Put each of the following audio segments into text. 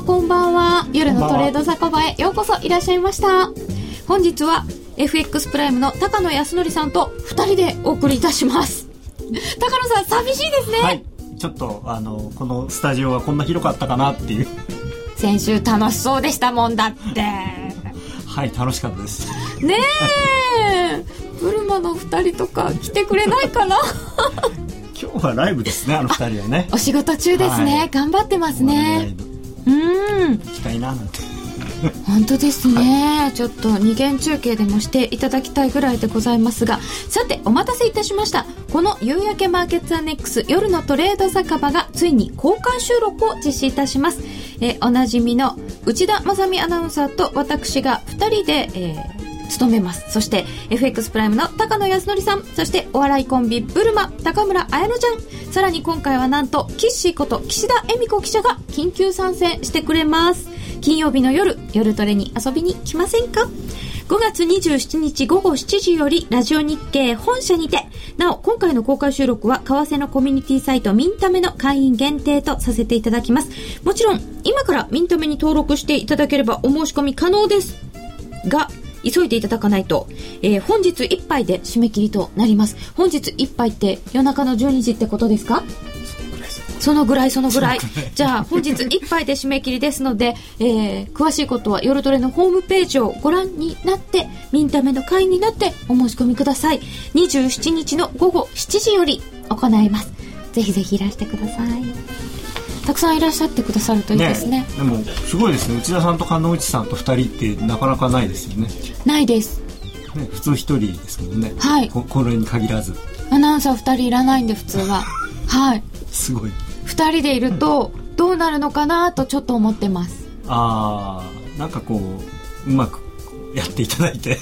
様こんばんは。夜のトレード酒場へようこそ。いらっしゃいました。本日は FX プライムの高野康則さんと2人でお送りいたします。高野さん寂しいですね、はい、ちょっとあのこのスタジオはこんな広かったかなっていう。先週楽しそうでしたもんだって。はい楽しかったです。ねえ。ブルマの2人とか来てくれないかな？今日はライブですねあの2人はね。お仕事中ですね、はい、頑張ってますねうん。行きたいななんて。本当ですね、はい、ちょっと二元中継でもしていただきたいぐらいでございますが。さてお待たせいたしました。この夕焼けマーケッツアネックス夜のトレード酒場がついに公開収録を実施いたします。えおなじみの内田正美アナウンサーと私が2人で、えー務めます。そして、FX プライムの高野康則さん、そしてお笑いコンビ、ブルマ、高村彩乃ちゃん、さらに今回はなんと、キッシーこと岸田恵美子記者が緊急参戦してくれます。金曜日の夜、夜トレに遊びに来ませんか？5月27日午後7時よりラジオ日経本社にて、なお、今回の公開収録は、為替のコミュニティサイトミンタメの会員限定とさせていただきます。もちろん、今からミンタメに登録していただければお申し込み可能です。が、急いでいただかないと、えー、本日いっぱいで締め切りとなります。本日いっぱいって夜中の12時ってことですか？そのぐらいそのぐらい。じゃあ本日いっぱいで締め切りですので、えー、詳しいことは夜トレのホームページをご覧になって、ミンタメの会員になってお申し込みください。27日の午後7時より行います。ぜひぜひいらしてください。たくさんいらっしゃってくださるといいですね、ね、でもすごいですね。内田さんと鹿野内さんと2人ってなかなかないですよね。ないです。ね、普通一人ですもんね。はい。ここれに限らず。アナウンサー2人いらないんで普通は。はい。すごい。2人でいるとどうなるのかなとちょっと思ってます。ああなんかこううまくやっていただいて。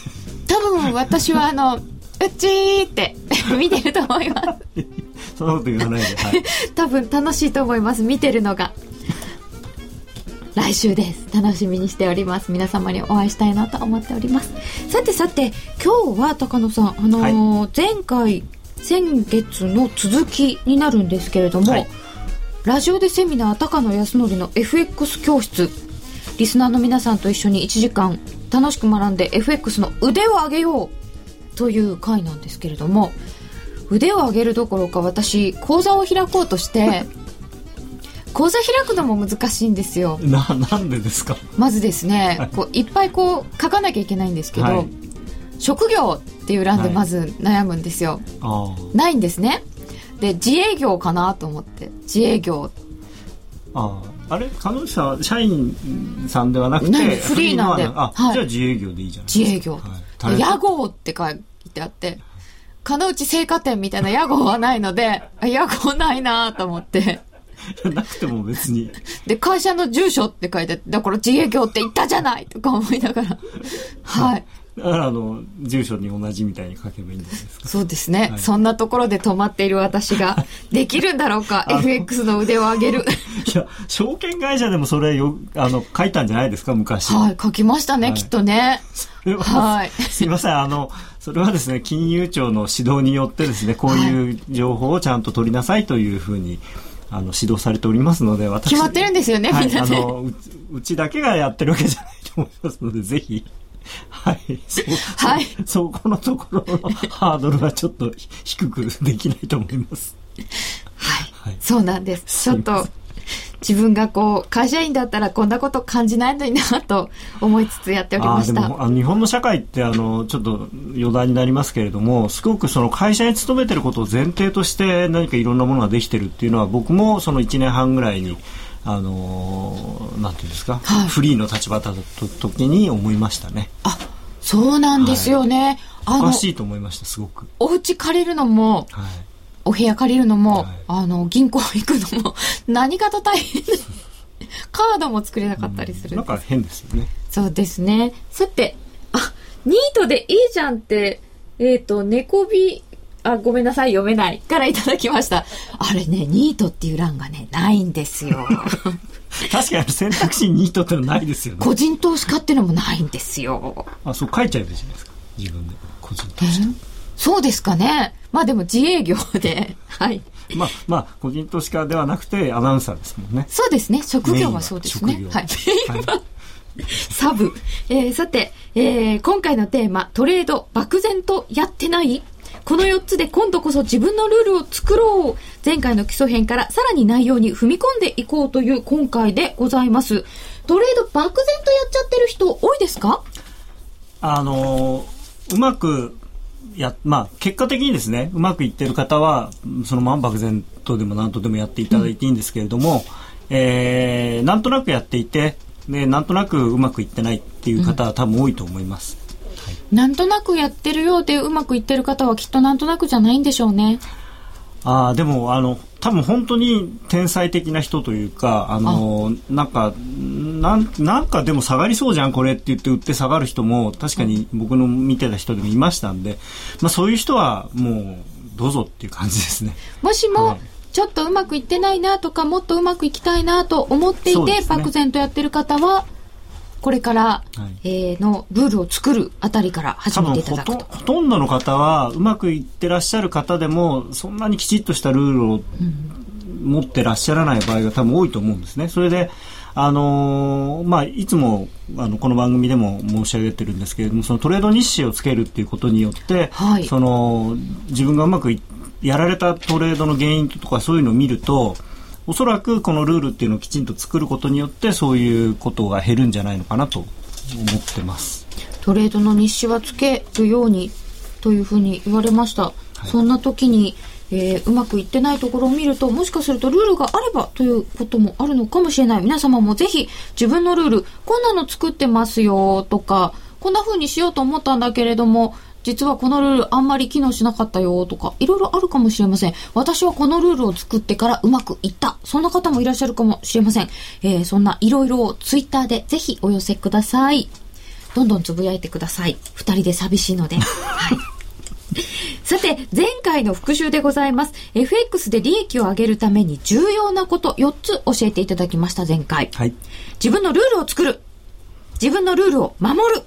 多分私はあのうちーって見てると思います そんなこと言わないで、はい、多分楽しいと思います。見てるのが。来週です。楽しみにしております。皆様にお会いしたいなと思っております。さてさて今日は高野さんあのーはい、前回先月の続きになるんですけれども、はい、ラジオでセミナー高野康則の FX 教室。リスナーの皆さんと一緒に1時間楽しく学んで FX の腕を上げようという回なんですけれども腕を上げるどころか私講座を開こうとして 講座開くのも難しいんですよ。ななんでですか？まずですねこういっぱいこう書かなきゃいけないんですけど、はい、職業っていう欄でまず悩むんですよ、はい、ないんですね。で自営業かなと思って。自営業。ああ。あれ？彼女さん社員さんではなくてフリーなんで。あ、はい、じゃあ自営業でいいじゃないですか。自営業、はい、屋号って書いてあって金内製菓店みたいな屋号はないので、屋号ないなと思って。なくても別に。で、会社の住所って書いてだから自営業って言ったじゃないとか思いながら。はい。あの、住所に同じみたいに書けばいいんですか。そうですね。はい、そんなところで止まっている私が、できるんだろうか、FX の腕を上げる。いや、証券会社でもそれよ、あの、書いたんじゃないですか、昔。はい、書きましたね、はい、きっとね。はい。すいません、あの、それはですね、金融庁の指導によってですね、こういう情報をちゃんと取りなさいというふうに、あの、指導されておりますので、私。決まってるんですよね、はい、みんな、ね、あのう、うちだけがやってるわけじゃないと思いますので、ぜひ。はい。そはい。そこのところのハードルはちょっと低くできないと思います。はい。はい、そうなんです。ちょっと、自分がこう、会社員だったらこんなこと感じないのになと思いつつやっておりました。ああ日本の社会ってあの、ちょっと余談になりますけれども、すごくその会社に勤めてることを前提として何かいろんなものができてるっていうのは僕もその1年半ぐらいにあのなんていうんですか、はい、フリーの立場だった時に思いましたね。あそうなんですよね。はい、おかしいと思いましたすごく。お家借りるのも、はい、お部屋借りるのも、はい、あの銀行行くのも 何かと大変カードも作れなかったりする、うん、なんか変ですよね。そうですね。さて、あニートでいいじゃんって、えっ、ー、と、猫ビあ、ごめんなさい、読めないからいただきました。あれね、ニートっていう欄がね、ないんですよ。確かに選択肢ニートってのないですよね。個人投資家っていうのもないんですよ。あ、そう書いちゃえばいいじゃないですか。自分で。個人投資家。そうですかね。まあでも自営業で、はい。まあ、まあ、個人投資家ではなくてアナウンサーですもんね。そうですね。職業はそうですね。はい。サブ。えー、さて、えー、今回のテーマ、トレード、漠然とやってない？この4つで今度こそ自分のルールを作ろう前回の基礎編からさらに内容に踏み込んでいこうという今回でございます。トレード漠然とやっちゃってる人多いですか？あの、うまくや、まあ、結果的にですね、うまくいってる方は、そのまん漠然とでも何とでもやっていただいていいんですけれども、うん、えー、なんとなくやっていて、で、なんとなくうまくいってないっていう方は多分多いと思います。はい、なんとなくやってるようでうまくいってる方はきっとなんとなくじゃないんでしょうね。ああ、でも、あの、多分本当に天才的な人というか、あの、あなんか、なん、なんかでも下がりそうじゃん、これって言って売って下がる人も、確かに僕の見てた人でもいましたんで、まあそういう人はもう、どうぞっていう感じですね。もしも、はいちょっとうまくいってないなとかもっとうまくいきたいなと思っていて、ね、漠然とやってる方はこれから、はい、えー、のルールを作るあたりから始めていただくと。ほとんどの方はうまくいってらっしゃる方でもそんなにきちっとしたルールを持ってらっしゃらない場合が多分多いと思うんですね。それであのー、まあ、いつもあのこの番組でも申し上げてるんですけれどもそのトレード日誌をつけるっていうことによって、はい、その自分がうまくやられたトレードの原因とかそういうのを見るとおそらくこのルールっていうのをきちんと作ることによってそういうことが減るんじゃないのかなと思ってます。トレードの日誌はつけるようにというふうに言われました、はい、そんな時に、えー、うまくいってないところを見るともしかするとルールがあればということもあるのかもしれない。皆様もぜひ自分のルールこんなの作ってますよとかこんな風にしようと思ったんだけれども実はこのルールあんまり機能しなかったよとか、いろいろあるかもしれません。私はこのルールを作ってからうまくいった。そんな方もいらっしゃるかもしれません。えー、そんないろいろをツイッターでぜひお寄せください。どんどんつぶやいてください。二人で寂しいので。はい。さて、前回の復習でございます。FX で利益を上げるために重要なこと4つ教えていただきました、前回。はい。自分のルールを作る。自分のルールを守る。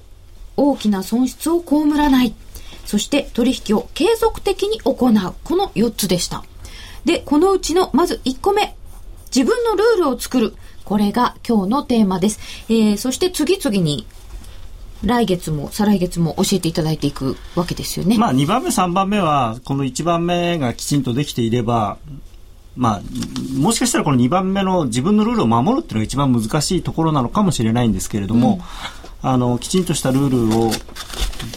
大きな損失を被らない。そして取引を継続的に行う。この4つでした。で、このうちのまず1個目。自分のルールを作る。これが今日のテーマです。えー、そして次々に来月も再来月も教えていただいていくわけですよね。まあ2番目3番目はこの1番目がきちんとできていればまあ、もしかしたらこの2番目の自分のルールを守るっていうのが一番難しいところなのかもしれないんですけれども、うん、あのきちんとしたルー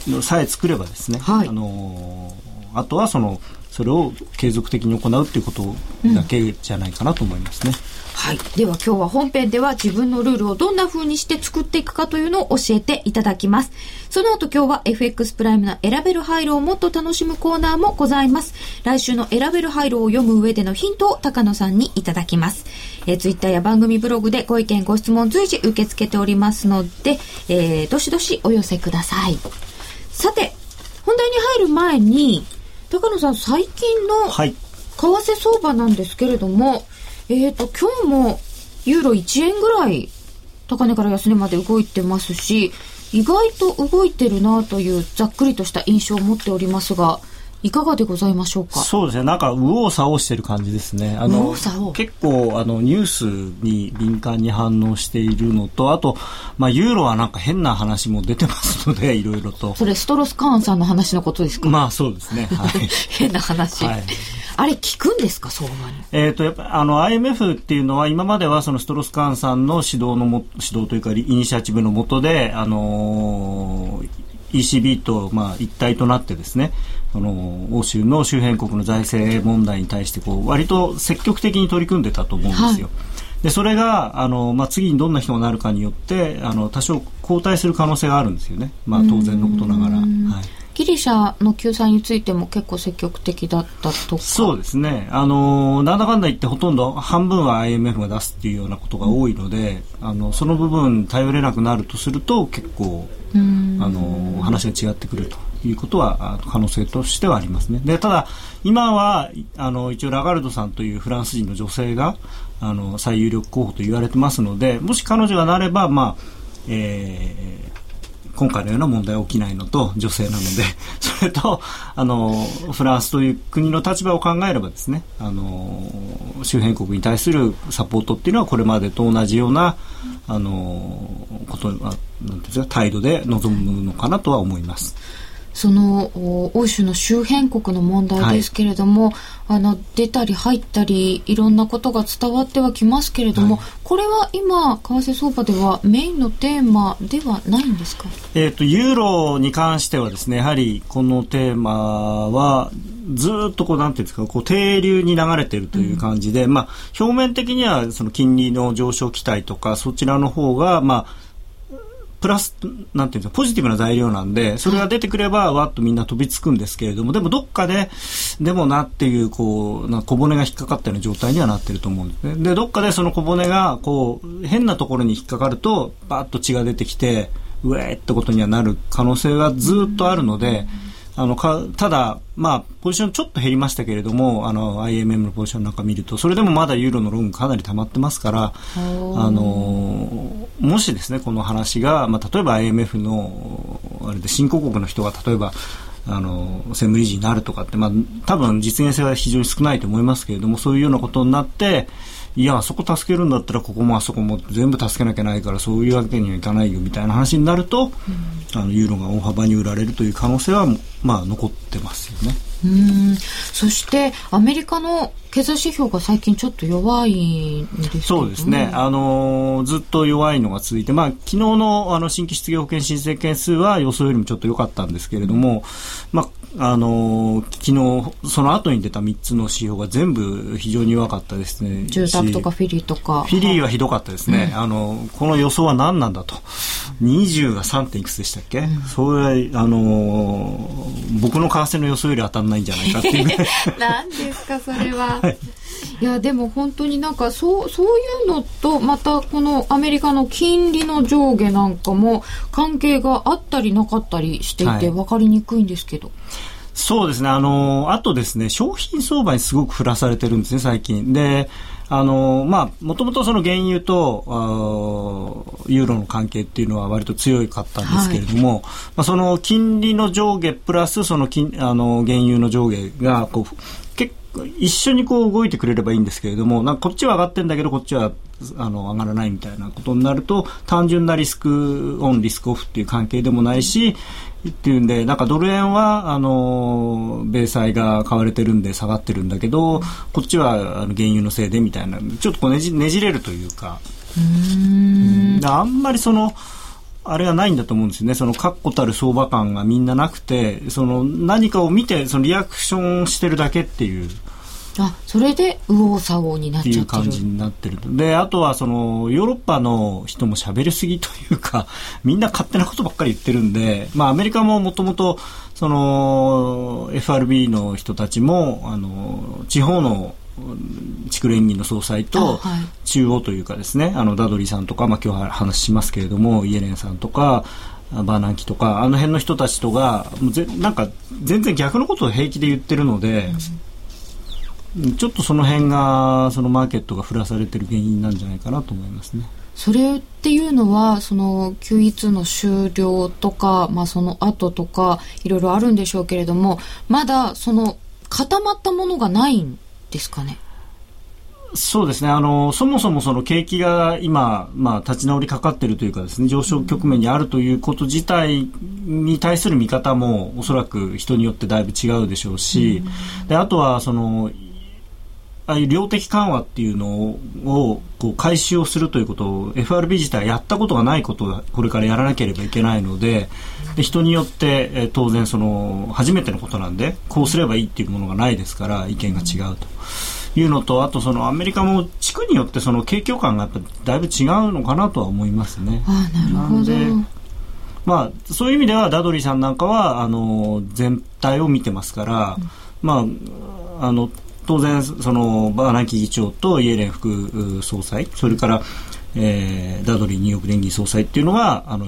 ルをさえ作ればですね、はい、あのあとはそのそれを継続的に行うっていうことだけじゃないかなと思いますね。うんはい。では今日は本編では自分のルールをどんな風にして作っていくかというのを教えていただきます。その後今日は FX プライムの選べる配慮をもっと楽しむコーナーもございます。来週の選べる配慮を読む上でのヒントを高野さんにいただきます。えー、ツイッターや番組ブログでご意見ご質問随時受け付けておりますので、えー、どしどしお寄せください。さて、本題に入る前に、高野さん最近の為替相場なんですけれども、はいえっ、ー、と、今日もユーロ1円ぐらい高値から安値まで動いてますし、意外と動いてるなというざっくりとした印象を持っておりますが、いかがでございましょうか？そうですね。なんか、右往左往してる感じですね。あの、結構、あの、ニュースに敏感に反応しているのと、あと、まあ、ユーロはなんか変な話も出てますので、いろいろと。それ、ストロスカーンさんの話のことですか？まあ、そうですね。はい、変な話。はいあれ聞くんですか？相場に。えっ、ー、とやっぱあの IMF っていうのは今まではそのストロスカーンさんの指導のも指導というかイニシアチブのもとであのー ECB とまあ一体となってですね、あの欧州の周辺国の財政問題に対してこう割と積極的に取り組んでたと思うんですよ。はい、でそれがあの、まあ、次にどんな人がなるかによってあの多少後退する可能性があるんですよね、まあ、当然のことながら。はいギリシャの救済についても結構積極的だったとそうですね、あのなんだかんだ言ってほとんど半分は IMF が出すっていうようなことが多いので、うん、あのその部分頼れなくなるとすると結構あの話が違ってくるということは可能性としてはありますね。でただ今はあの一応ラガルドさんというフランス人の女性があの最有力候補と言われてますのでもし彼女がなれば、まあえー今回のような問題は起きないのと女性なので それとあのフランスという国の立場を考えればですねあの周辺国に対するサポートっていうのはこれまでと同じようなあのことなんていうんですか態度で臨むのかなとは思います。その欧州の周辺国の問題ですけれども、はい、あの出たり入ったりいろんなことが伝わってはきますけれども、はい、これは今為替相場ではメインのテーマではないんですか、えーと、ユーロに関してはですねやはりこのテーマはずっとこうなんていうんですかこう低流に流れているという感じで、うん、まあ表面的にはその金利の上昇期待とかそちらの方がまあプラス、なんていうか、ポジティブな材料なんで、それが出てくれば、わっとみんな飛びつくんですけれども、でもどっかで、でもなっていう、こう、な小骨が引っかかったような状態にはなってると思うんですね。で、どっかでその小骨が、こう、変なところに引っかかると、バーッと血が出てきて、うえーってことにはなる可能性がずっとあるので、あのかただ、まあ、ポジションちょっと減りましたけれども、あの、IMM のポジションなんか見ると、それでもまだユーロのロングかなり溜まってますから、あの、もしですね、この話が、まあ、例えば IMF の、あれで新興国の人が、例えば、あの、専務理事になるとかって、まあ、多分実現性は非常に少ないと思いますけれども、そういうようなことになって、いや、あそこ助けるんだったらここもあそこも全部助けなきゃないからそういうわけにはいかないよみたいな話になると、うん、あのユーロが大幅に売られるという可能性は、まあ、残ってますよね。うん。そしてアメリカの経済指標が最近ちょっと弱いんですそうですね、あのずっと弱いのが続いて、まあ昨日のあの新規失業保険申請件数は予想よりもちょっと良かったんですけれども、まああの昨日その後に出た3つの指標が全部非常に弱かったですね。住宅とかフィリーとか。フィリーはひどかったですね、うん、あのこの予想は何なんだと。20が 3. 点いくつでしたっけ、うん、それあの僕の為替の予想より当たらないんじゃないかっていう 何ですかそれは、はいいやでも本当になんかそうそういうのとまたこのアメリカの金利の上下なんかも関係があったりなかったりしていて分かりにくいんですけど。はいそうですね。あの、あとですね、商品相場にすごく振らされてるんですね、最近。で、あの、まあ、もともとその原油と、ユーロの関係っていうのは割と強かったんですけれども、はい、まあ、その金利の上下プラスその金、あの、原油の上下が、こう、結一緒にこう動いてくれればいいんですけれども、なんかこっちは上がってんだけど、こっちはあの上がらないみたいなことになると、単純なリスクオン、リスクオフっていう関係でもないし、っていうんで、なんかドル円は、あの、米債が買われてるんで下がってるんだけど、こっちはあの原油のせいでみたいな、ちょっとこうねじねじれるというか、うん。あんまりその、あれがないんだと思うんですよね。その確固たる相場感がみんななくて、その何かを見て、そのリアクションしてるだけっていう。あそれで右往左往になっちゃってるいう感じになってるであとはそのヨーロッパの人も喋りすぎというか みんな勝手なことばっかり言ってるんで、まあ、アメリカももともとその FRB の人たちもあの地方の地区連銀の総裁と中央というかですね、あのダドリーさんとか、まあ、今日話しますけれどもイエレンさんとかバーナンキとかあの辺の人たちとがもうぜなんか全然逆のことを平気で言ってるので、うん、ちょっとその辺がそのマーケットが振らされてる原因なんじゃないかなと思いますね。それっていうのはその QE2 の終了とか、まあ、その後とかいろいろあるんでしょうけれどもまだその固まったものがないんですかね？そうですねあのそもそもその景気が今、まあ、立ち直りかかっているというかですね上昇局面にあるということ自体に対する見方もおそらく人によってだいぶ違うでしょうし、うん、であとはそのああいう量的緩和っていうのをこう開始をするということを FRB 自体やったことがないことをこれからやらなければいけないのでで人によって、え当然その初めてのことなんでこうすればいいっていうものがないですから意見が違うと。いうのとあとそのアメリカも地区によってその景況感がやっぱだいぶ違うのかなとは思いますね。あなるほどまあ、そういう意味ではダドリーさんなんかはあの全体を見てますから、うん、まあ、あの当然そのバーナンキ議長とイエレン副総裁それから、えー、ダドリーニューヨーク連銀総裁っていうのがあの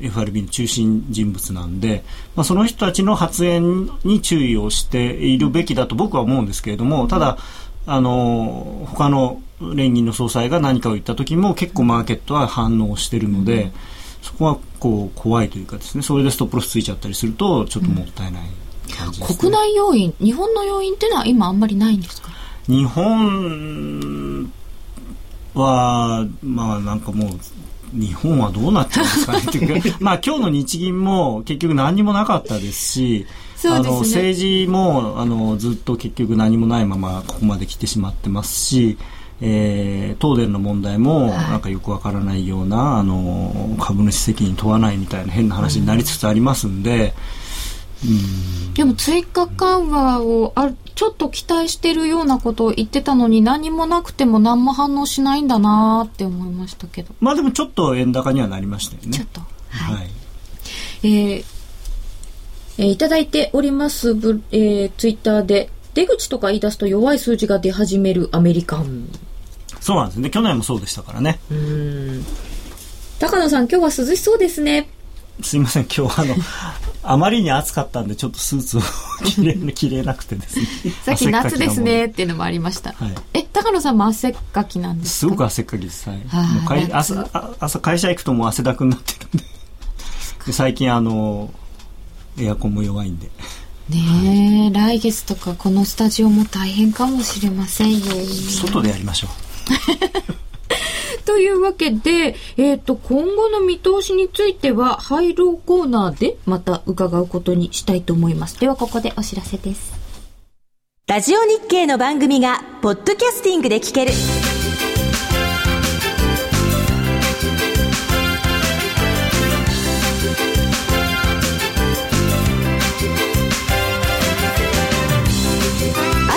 FRB の中心人物なんで、まあ、その人たちの発言に注意をしているべきだと僕は思うんですけれどもただあの他の連銀の総裁が何かを言った時も結構マーケットは反応しているので。そこはこう怖いというかですねそれでストップロスついちゃったりするとちょっともったいない国内要因日本の要因っていうのは今あんまりないんですか？日本はまあなんかもう日本はどうなってるんですかねっていうか まあ今日の日銀も結局何にもなかったですしすね。あの政治もあのずっと結局何もないままここまで来てしまってますし、えー東電の問題もなんかよくわからないようなあの株主責任問わないみたいな変な話になりつつありますんで、うんでも追加緩和をあちょっと期待してるようなことを言ってたのに何もなくても何も反応しないんだなって思いましたけど、まあでもちょっと円高にはなりましたよね。ちょっと。はい、はい。えーえーいただいておりますブ、えー、ツイッターで出口とか言い出すと弱い数字が出始めるアメリカン。そうなんですね。去年もそうでしたからね。高野さん今日は涼しそうですねすいません、今日あの、あまりに暑かったんで、ちょっとスーツを 着れ着れなくてですね。さっき夏ですねっていうのもありました、はいえ高野さんも汗っかきなんですか？すごく汗っかきです。はい。はいもうかい夏朝、あ朝会社行くともう汗だくになってるんで。で最近あの、エアコンも弱いんで。ねえ来月とかこのスタジオも大変かもしれませんよ外でやりましょう。というわけで、えっ、と、今後の見通しについては、廃炉コーナーでまた伺うことにしたいと思います。では、ここでお知らせです。ラジオ日経の番組がポッドキャスティングで聞ける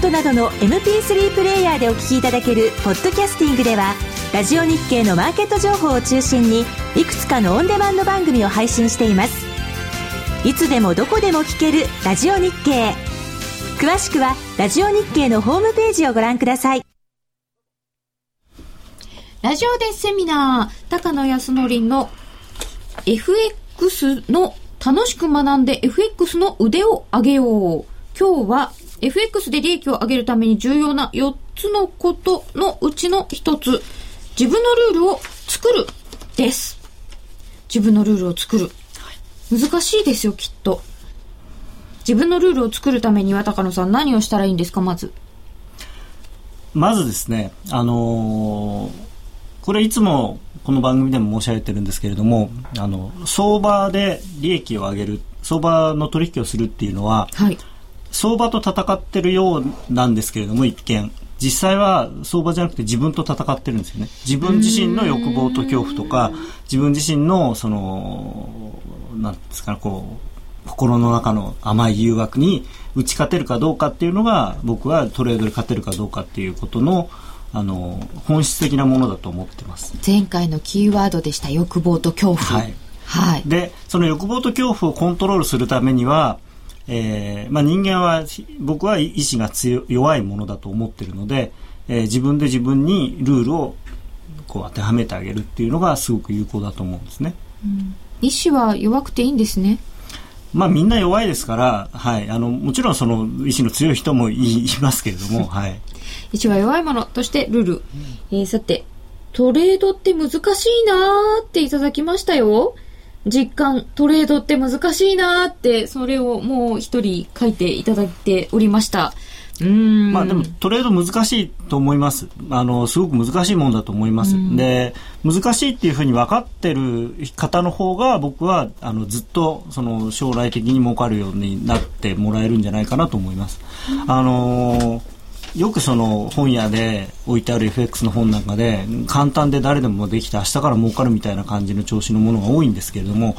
iPod などの MP3 プレイヤーでお聞きいただけるポッドキャスティングではラジオ日経のマーケット情報を中心にいくつかのオンデマンド番組を配信しています。いつでもどこでも聞けるラジオ日経。詳しくはラジオ日経のホームページをご覧ください。ラジオでセミナー、高野康則の FX の楽しく学んで FX の腕を上げよう。今日は FX で利益を上げるために重要な4つのことのうちの1つ、自分のルールを作るです。自分のルールを作る。難しいですよ、きっと。自分のルールを作るためには高野さん何をしたらいいんですか、まず。まずですね、あのーこれいつもこの番組でも申し上げてるんですけれども、あの、相場で利益を上げる、相場の取引をするっていうのは、はい。相場と戦ってるようなんですけれども、一見。実際は相場じゃなくて自分と戦ってるんですよね。自分自身の欲望と恐怖とか、自分自身の、その、なんですかね、こう、心の中の甘い誘惑に打ち勝てるかどうかっていうのが、僕はトレードで勝てるかどうかっていうことの、あの、本質的なものだと思ってます。前回のキーワードでした欲望と恐怖。はい。はい。で、その欲望と恐怖をコントロールするためには、えーまあ、人間は、僕は意志が強い弱いものだと思ってるので、えー自分で自分にルールをこう当てはめてあげるっていうのがすごく有効だと思うんですね。意志は弱くていいんですね。まあみんな弱いですから、はい、あの、もちろんその意志の強い人もいいますけれども、はい。意志は弱いものとしてルール。えー、さて、トレードって難しいなーっていただきましたよ。実感、トレードって難しいなーって、それをもう一人書いていただいておりました。うーん。まあでもトレード難しいと思います。あの、すごく難しいもんだと思います。で、難しいっていうふうに分かってる方の方が僕は、あの、ずっと、その、将来的に儲かるようになってもらえるんじゃないかなと思います。あのーよくその本屋で置いてある FX の本なんかで簡単で誰でもできて明日から儲かるみたいな感じの調子のものが多いんですけれども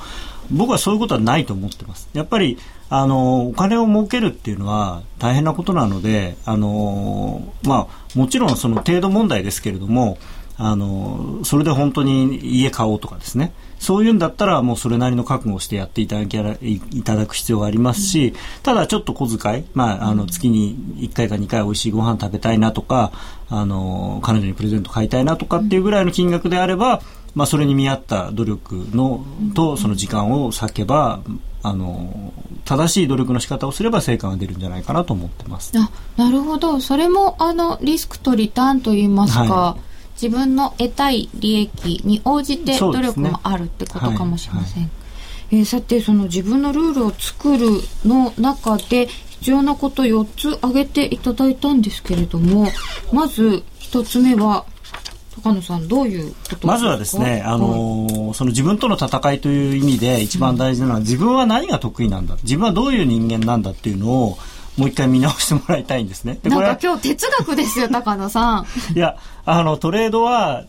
僕はそういうことはないと思ってます。やっぱりあのお金を儲けるっていうのは大変なことなのであのまあもちろんその程度問題ですけれどもあのそれで本当に家買おうとかですね。そういうんだったらもうそれなりの覚悟をしてやっていただきいただく必要がありますし、うん、ただちょっと小遣い、まあ、あの月に1回か2回美味しいご飯食べたいなとかあの彼女にプレゼント買いたいなとかっていうぐらいの金額であれば、まあ、それに見合った努力のとその時間を割けばあの正しい努力の仕方をすれば成果が出るんじゃないかなと思ってます。あなるほど。それもあのリスクとリターンといいますか、はい、自分の得たい利益に応じて努力もあるってことかもしれません、ねはいはい、えー、さてその自分のルールを作るの中で必要なこと4つ挙げていただいたんですけれどもまず1つ目は高野さんどういうことまずはですね、あのーはい、その自分との戦いという意味で一番大事なのは、うん、自分は何が得意なんだ自分はどういう人間なんだっていうのをもう一回見直してもらいたいんですね。なんか今日哲学ですよ、高野さん。いや、あの、トレードは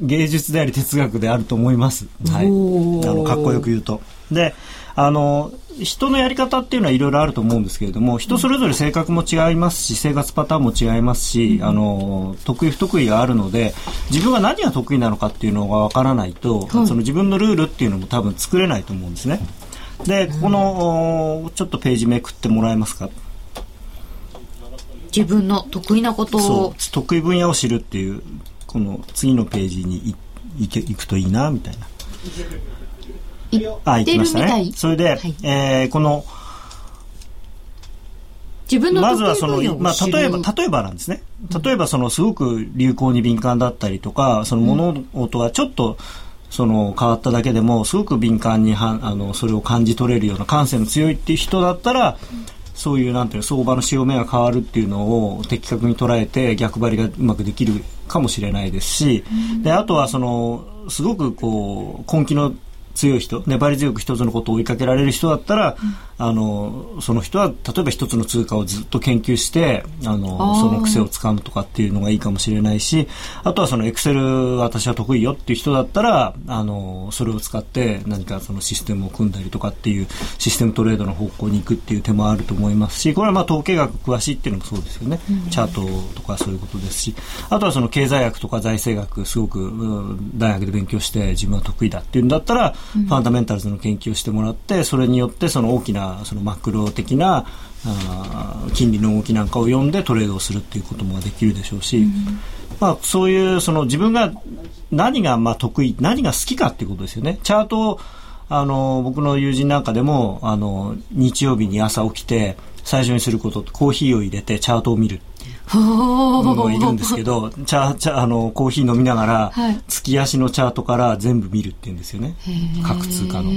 芸術であり哲学であると思います。はい。あの、かっこよく言うと。で、あの、人のやり方っていうのはいろいろあると思うんですけれども人それぞれ性格も違いますし生活パターンも違いますし、うん、あの得意不得意があるので自分が何が得意なのかっていうのがわからないと、その自分のルールっていうのも多分作れないと思うんですね。でここの、ちょっとページめくってもらえますか自分の得意なことを。得意分野を知るっていうこの次のページにいけいくといいなみたいな。あ、行きましたね。それで、はい、えー、この、自分のまずはその、まあ、例えば、例えばなんですね。例えば、その、すごく流行に敏感だったりとか、その物事がちょっと、その変わっただけでもすごく敏感にはあのそれを感じ取れるような感性の強いっていう人だったら、そういうなんていう相場の潮目が変わるっていうのを的確に捉えて逆張りがうまくできるかもしれないですし、であとはそのすごくこう根気の強い人粘り強く一つのことを追いかけられる人だったら、うん、あのその人は例えば一つの通貨をずっと研究してあのその癖をつかむとかっていうのがいいかもしれないしあとはそのエクセル私は得意よっていう人だったらあのそれを使って何かそのシステムを組んだりとかっていうシステムトレードの方向に行くっていう手もあると思いますしこれはまあ統計学詳しいっていうのもそうですよね、うん、チャートとかそういうことですしあとはその経済学とか財政学すごく、うん、大学で勉強して自分は得意だっていうんだったらファンダメンタルズの研究をしてもらってそれによってその大きなそのマクロ的なあ金利の動きなんかを読んでトレードをするっていうこともできるでしょうし、うん、まあ、そういうその自分が何がまあ得意何が好きかっていうことですよね。チャートをあの僕の友人なんかでもあの日曜日に朝起きて最初にすることコーヒーを入れてチャートを見るいるんですけど、チャチャあのコーヒー飲みながら、はい、月足のチャートから全部見るって言うんですよね。各通貨の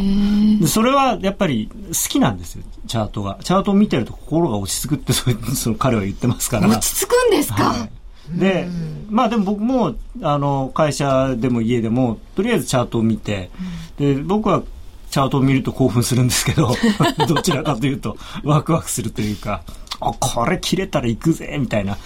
で。それはやっぱり好きなんですよ、チャートが。チャートを見てると心が落ち着くってそその彼は言ってますから。落ち着くんですか、はいで、まあでも僕も、あの、会社でも家でも、とりあえずチャートを見て、で、僕はチャートを見ると興奮するんですけど、どちらかというと、ワクワクするというか、あ、これ切れたら行くぜみたいな。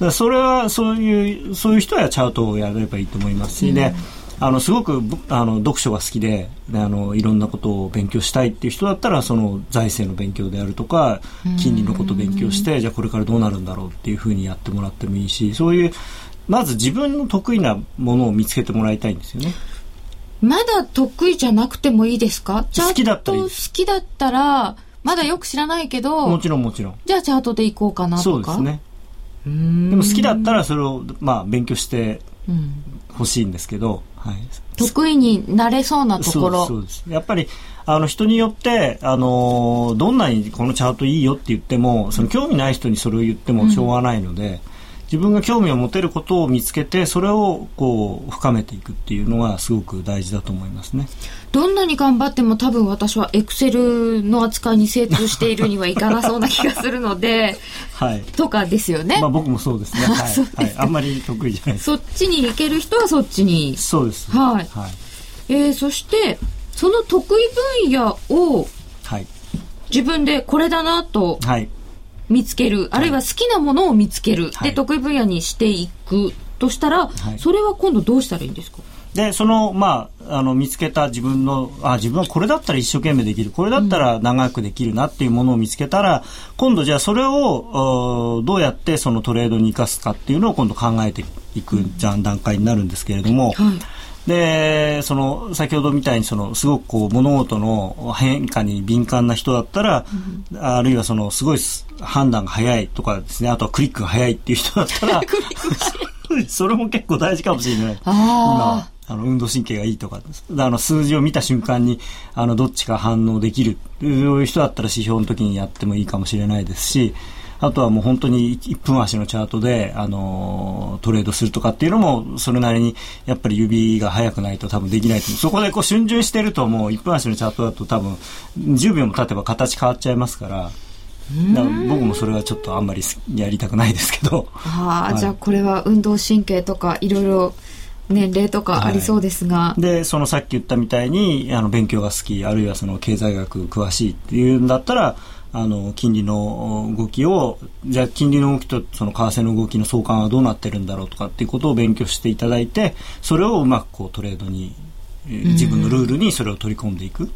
だそれはそういう、そういう人はチャートをやればいいと思いますし、うん、で、あの、すごく、あの、読書が好きで、あの、いろんなことを勉強したいっていう人だったら、その、財政の勉強であるとか、金利のことを勉強して、じゃあこれからどうなるんだろうっていうふうにやってもらってもいいし、そういう、まず自分の得意なものを見つけてもらいたいんですよね。まだ得意じゃなくてもいいですか？好きだったら好きだったら、まだよく知らないけどもちろんもちろん。じゃあチャートでいこうかなとか。そうですね。でも好きだったらそれを、まあ、勉強してほしいんですけど、はい、得意になれそうなところ。そうですやっぱりあの人によって、あのどんなにこのチャートいいよって言ってもその興味ない人にそれを言ってもしょうがないので、うん自分が興味を持てることを見つけてそれをこう深めていくっていうのがすごく大事だと思いますね。どんなに頑張っても多分私はエクセルの扱いに精通しているにはいかなそうな気がするので、はい、とかですよね、まあ、僕もそうですね、はい、はい、あんまり得意じゃないそっちに行ける人はそっちに。そうです。はい、はい。えー、そしてその得意分野を自分でこれだなと、はい見つける、あるいは好きなものを見つける、はい、で得意分野にしていくとしたら、はい、それは今度どうしたらいいんですか？でそのまああの見つけた自分のあ自分はこれだったら一生懸命できる。これだったら長くできるなっていうものを見つけたら、今度じゃあそれをどうやってそのトレードに生かすかっていうのを今度考えていくじゃん段階になるんですけれども、はいで、その、先ほどみたいに、その、すごくこう、物事の変化に敏感な人だったら、うん、あるいはその、すごい判断が早いとかですね、あとはクリックが早いっていう人だったら、それも結構大事かもしれない。今、あの、運動神経がいいとか、あの、数字を見た瞬間に、あの、どっちか反応できる、そういう人だったら指標の時にやってもいいかもしれないですし、あとはもう本当に1分足のチャートで、あのトレードするとかっていうのも、それなりにやっぱり指が速くないと多分できないとそこでこう瞬順してるともう1分足のチャートだと多分10秒も経てば形変わっちゃいますから。僕もそれはちょっとあんまりやりたくないですけど。ああ、はい、じゃあこれは運動神経とかいろいろ年齢とかありそうですが、はい、でそのさっき言ったみたいにあの勉強が好きあるいはその経済学詳しいっていうんだったらあの金利の動きをじゃあ金利の動きとその為替の動きの相関はどうなってるんだろうとかっていうことを勉強していただいてそれをうまくこうトレードに自分のルールにそれを取り込んでいく。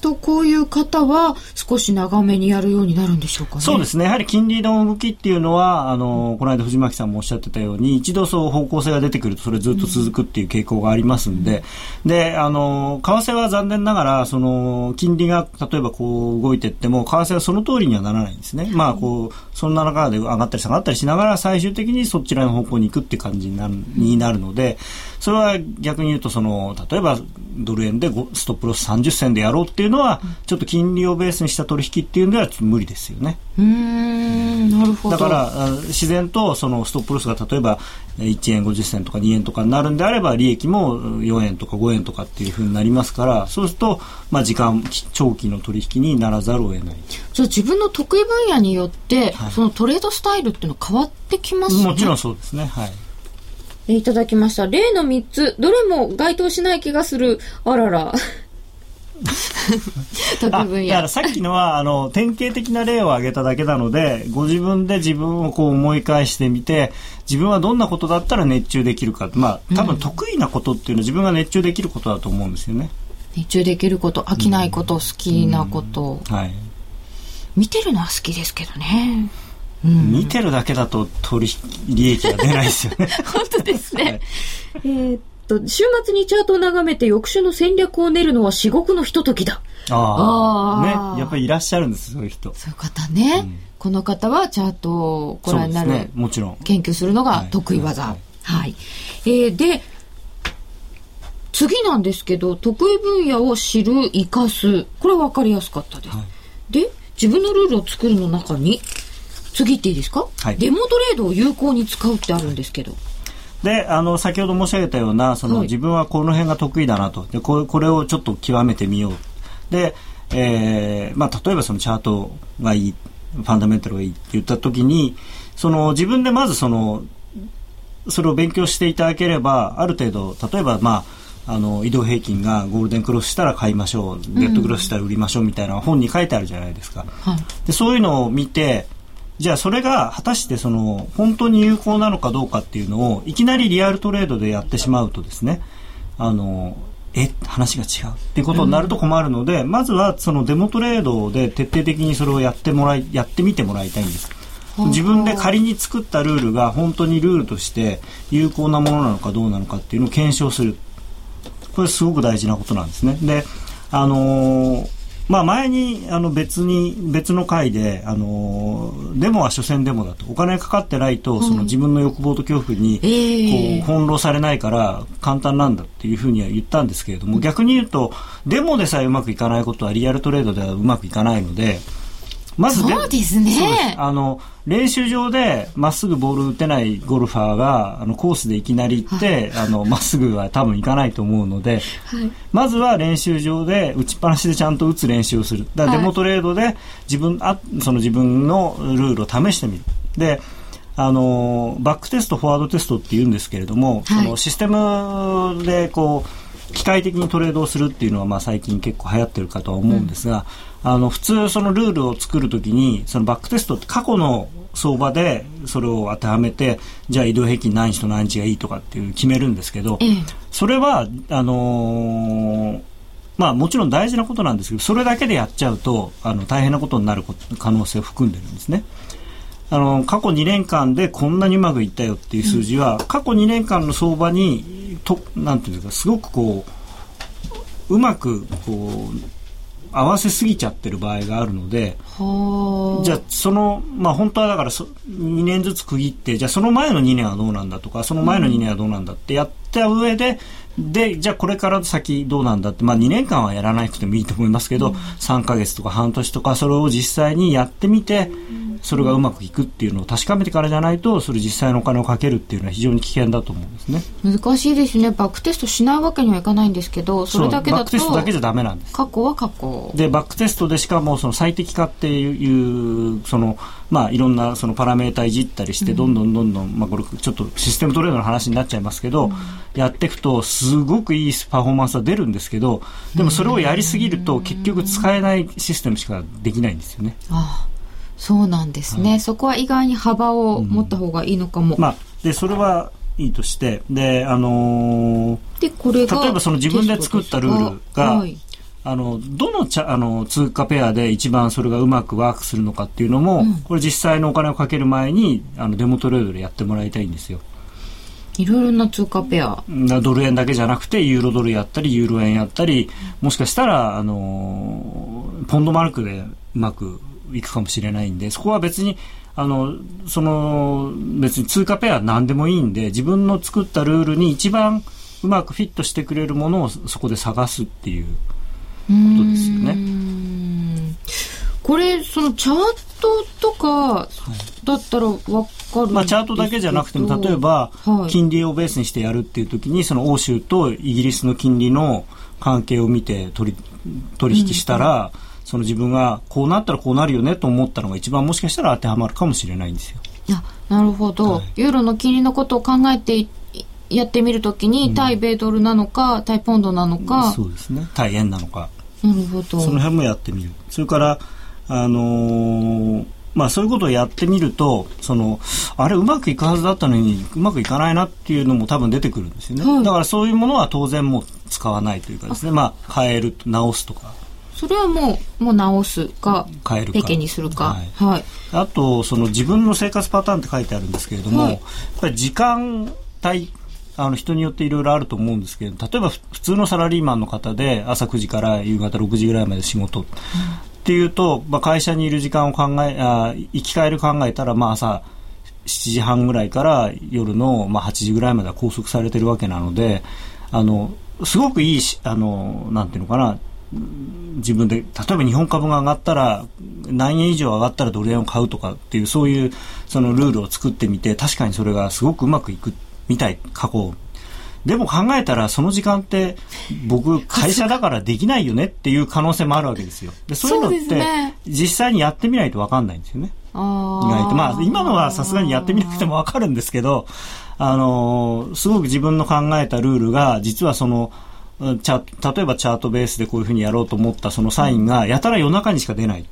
とこういう方は少し長めにやるようになるんでしょうかね。そうですね。やはり金利の動きっていうのは、あの、この間藤巻さんもおっしゃってたように、一度そう方向性が出てくるとそれずっと続くっていう傾向がありますんで、うん、で、あの、為替は残念ながら、その、金利が例えばこう動いていっても、為替はその通りにはならないんですね。まあ、こう、そんな中で上がったり下がったりしながら最終的にそちらの方向に行くって感じになるになるので、それは逆に言うとその例えばドル円でストップロス30銭でやろうっていうのは、ちょっと金利をベースにした取引っていうのはちょっと無理ですよね。うんなるほど。だから自然とそのストップロスが例えば1円50銭とか2円とかになるんであれば利益も4円とか5円とかっていうふうになりますからそうすると、まあ、時間長期の取引にならざるを得ない。じゃあ自分の得意分野によって、はい、そのトレードスタイルっていうのは変わってきますね。もちろんそうですね。はいいただきました。例の3つ、どれも該当しない気がする。あらら。だからさっきのはあの典型的な例を挙げただけなのでご自分で自分をこう思い返してみて自分はどんなことだったら熱中できるかまあ多分得意なことっていうのは自分が熱中できることだと思うんですよね。熱中できること飽きないこと、うん、好きなこと、うん、はい、見てるのは好きですけどね。うん、見てるだけだと取引利益が出ないですよね。本当ですね。はい、えっと、週末にチャートを眺めて翌週の戦略を練るのは至極のひとときだ。ああ。ね、やっぱりいらっしゃるんです、そういう人。そういう方ね。うん、この方はチャートをご覧になる、ね、もちろん。研究するのが得意技。はい。はい、えー、で、次なんですけど、得意分野を知る、生かす。これは分かりやすかったです。はい、で、自分のルールを作るの中に、次っていいですか、はい、デモトレードを有効に使うってあるんですけど。であの先ほど申し上げたようなその、はい、自分はこの辺が得意だなと。でここれをちょっと極めてみよう。で、えーまあ、例えばそのチャートがいいファンダメンタルがいいって言った時にその自分でまずそのそれを勉強していただければある程度例えばまああの移動平均がゴールデンクロスしたら買いましょう。レッドクロスしたら売りましょうみたいな本に書いてあるじゃないですか。はい、でそういうのを見てじゃあそれが果たしてその本当に有効なのかどうかっていうのをいきなりリアルトレードでやってしまうとですねあのえ話が違うっていうことになると困るので、うん、まずはそのデモトレードで徹底的にそれをやってもらいやってみてもらいたいんです。自分で仮に作ったルールが本当にルールとして有効なものなのかどうなのかっていうのを検証する。これすごく大事なことなんですね。であのーまあ、前にあの別に別の回であのデモは所詮デモだと。お金かかってないと、その自分の欲望と恐怖にこう翻弄されないから簡単なんだっていうふうには言ったんですけれども逆に言うとデモでさえうまくいかないことはリアルトレードではうまくいかないのでまずそうですね。あの練習場でまっすぐボール打てないゴルファーがあのコースでいきなり行って、まっすぐは多分行かないと思うので、はい、まずは練習場で打ちっぱなしでちゃんと打つ練習をする。だデモトレードで自分あその自分のルールを試してみる。であのバックテストフォワードテストって言うんですけれども、はい、そのシステムでこう機械的にトレードをするっていうのは、まあ、最近結構流行ってるかとは思うんですが、うん、あの普通そのルールを作るときにそのバックテストって過去の相場でそれを当てはめてじゃあ移動平均何日と何日がいいとかっていう決めるんですけど、ええそれはあのーまあもちろん大事なことなんですけどそれだけでやっちゃうとあの大変なことになる可能性を含んでるんですね。あの過去2年間でこんなにうまくいったよっていう数字は、過去2年間の相場にとなんていうかすごくこううまくこう合わせすぎちゃってる場合があるので、はあ。じゃあその、まあ、本当はだからそ2年ずつ区切ってじゃあその前の2年はどうなんだとかその前の2年はどうなんだってやった上で、でじゃあこれから先どうなんだって、まあ、2年間はやらなくてもいいと思いますけど、3ヶ月とか半年とかそれを実際にやってみてそれがうまくいくっていうのを確かめてからじゃないとそれ実際のお金をかけるっていうのは非常に危険だと思うんですね。難しいですね。バックテストしないわけにはいかないんですけど、それだけだそうバックテストだけじと、ゃダメなんです。過去は過去。でバックテストでしかもその最適化っていうそのまあいろんなそのパラメータいじったりしてどんどんどんどんまあこれちょっとシステムトレードの話になっちゃいますけど、やっていくとすごくいいパフォーマンスは出るんですけどでもそれをやりすぎると結局使えないシステムしかできないんですよね。ああ、そうなんですね。そこは意外に幅を持った方がいいのかも。まあでそれはいいとしてであのーで、これが。例えばその自分で作ったルールがはい。あのどのちゃあの通貨ペアで一番それがうまくワークするのかっていうのも、これ実際のお金をかける前にあのデモトレードでやってもらいたいんですよ。いろいろな通貨ペア。なドル円だけじゃなくてユーロドルやったりユーロ円やったりもしかしたらあのポンドマルクでうまくいくかもしれないんでそこは別にあのその別に通貨ペアは何でもいいんで自分の作ったルールに一番うまくフィットしてくれるものをそこで探すっていうことですよね。これ、そのチャートとかだったらわかるまあ、チャートだけじゃなくても例えばはい。金利をベースにしてやるっていう時にその欧州とイギリスの金利の関係を見て取り取引したら、その自分がこうなったらこうなるよねと思ったのが一番もしかしたら当てはまるかもしれないんですよ。あなるほど、はい。ユーロの金利のことを考えていやってみるときに、対米ドルなのか対ポンドなのか、そうですね。対円なのかなるほど。その辺もやってみる。それからあのーまあそういうことをやってみるとそのあれうまくいくはずだったのにうまくいかないなっていうのも多分出てくるんですよね、はい。だからそういうものは当然もう使わないというかですね。まあ変える直すとか。それはもうもう直すか変えるか。ペケにするか。はい。はい、あとその自分の生活パターンって書いてあるんですけれども、はい。やっぱり時間帯あの人によっていろいろあると思うんですけど例えば普通のサラリーマンの方で朝9時から夕方6時ぐらいまで仕事。っていうと、まあ、会社にいる時間を考えあ生き返る考えたら、まあ、朝7時半ぐらいから夜の、まあ、8時ぐらいまでは拘束されてるわけなのであのすごくいいしあのなんていうのかな自分で例えば日本株が上がったら何円以上上がったらドル円を買うとかっていうそういうそのルールを作ってみて確かにそれがすごくうまくいくみたい過去でも考えたらその時間って僕会社だからできないよねっていう可能性もあるわけですよ。でそういうのってね。実際にやってみないと分かんないんですよね。意外と。まあ今のはさすがにやってみなくても分かるんですけどあのーすごく自分の考えたルールが実はその例えばチャートベースでこういうふうにやろうと思ったそのサインがやたら夜中にしか出ない。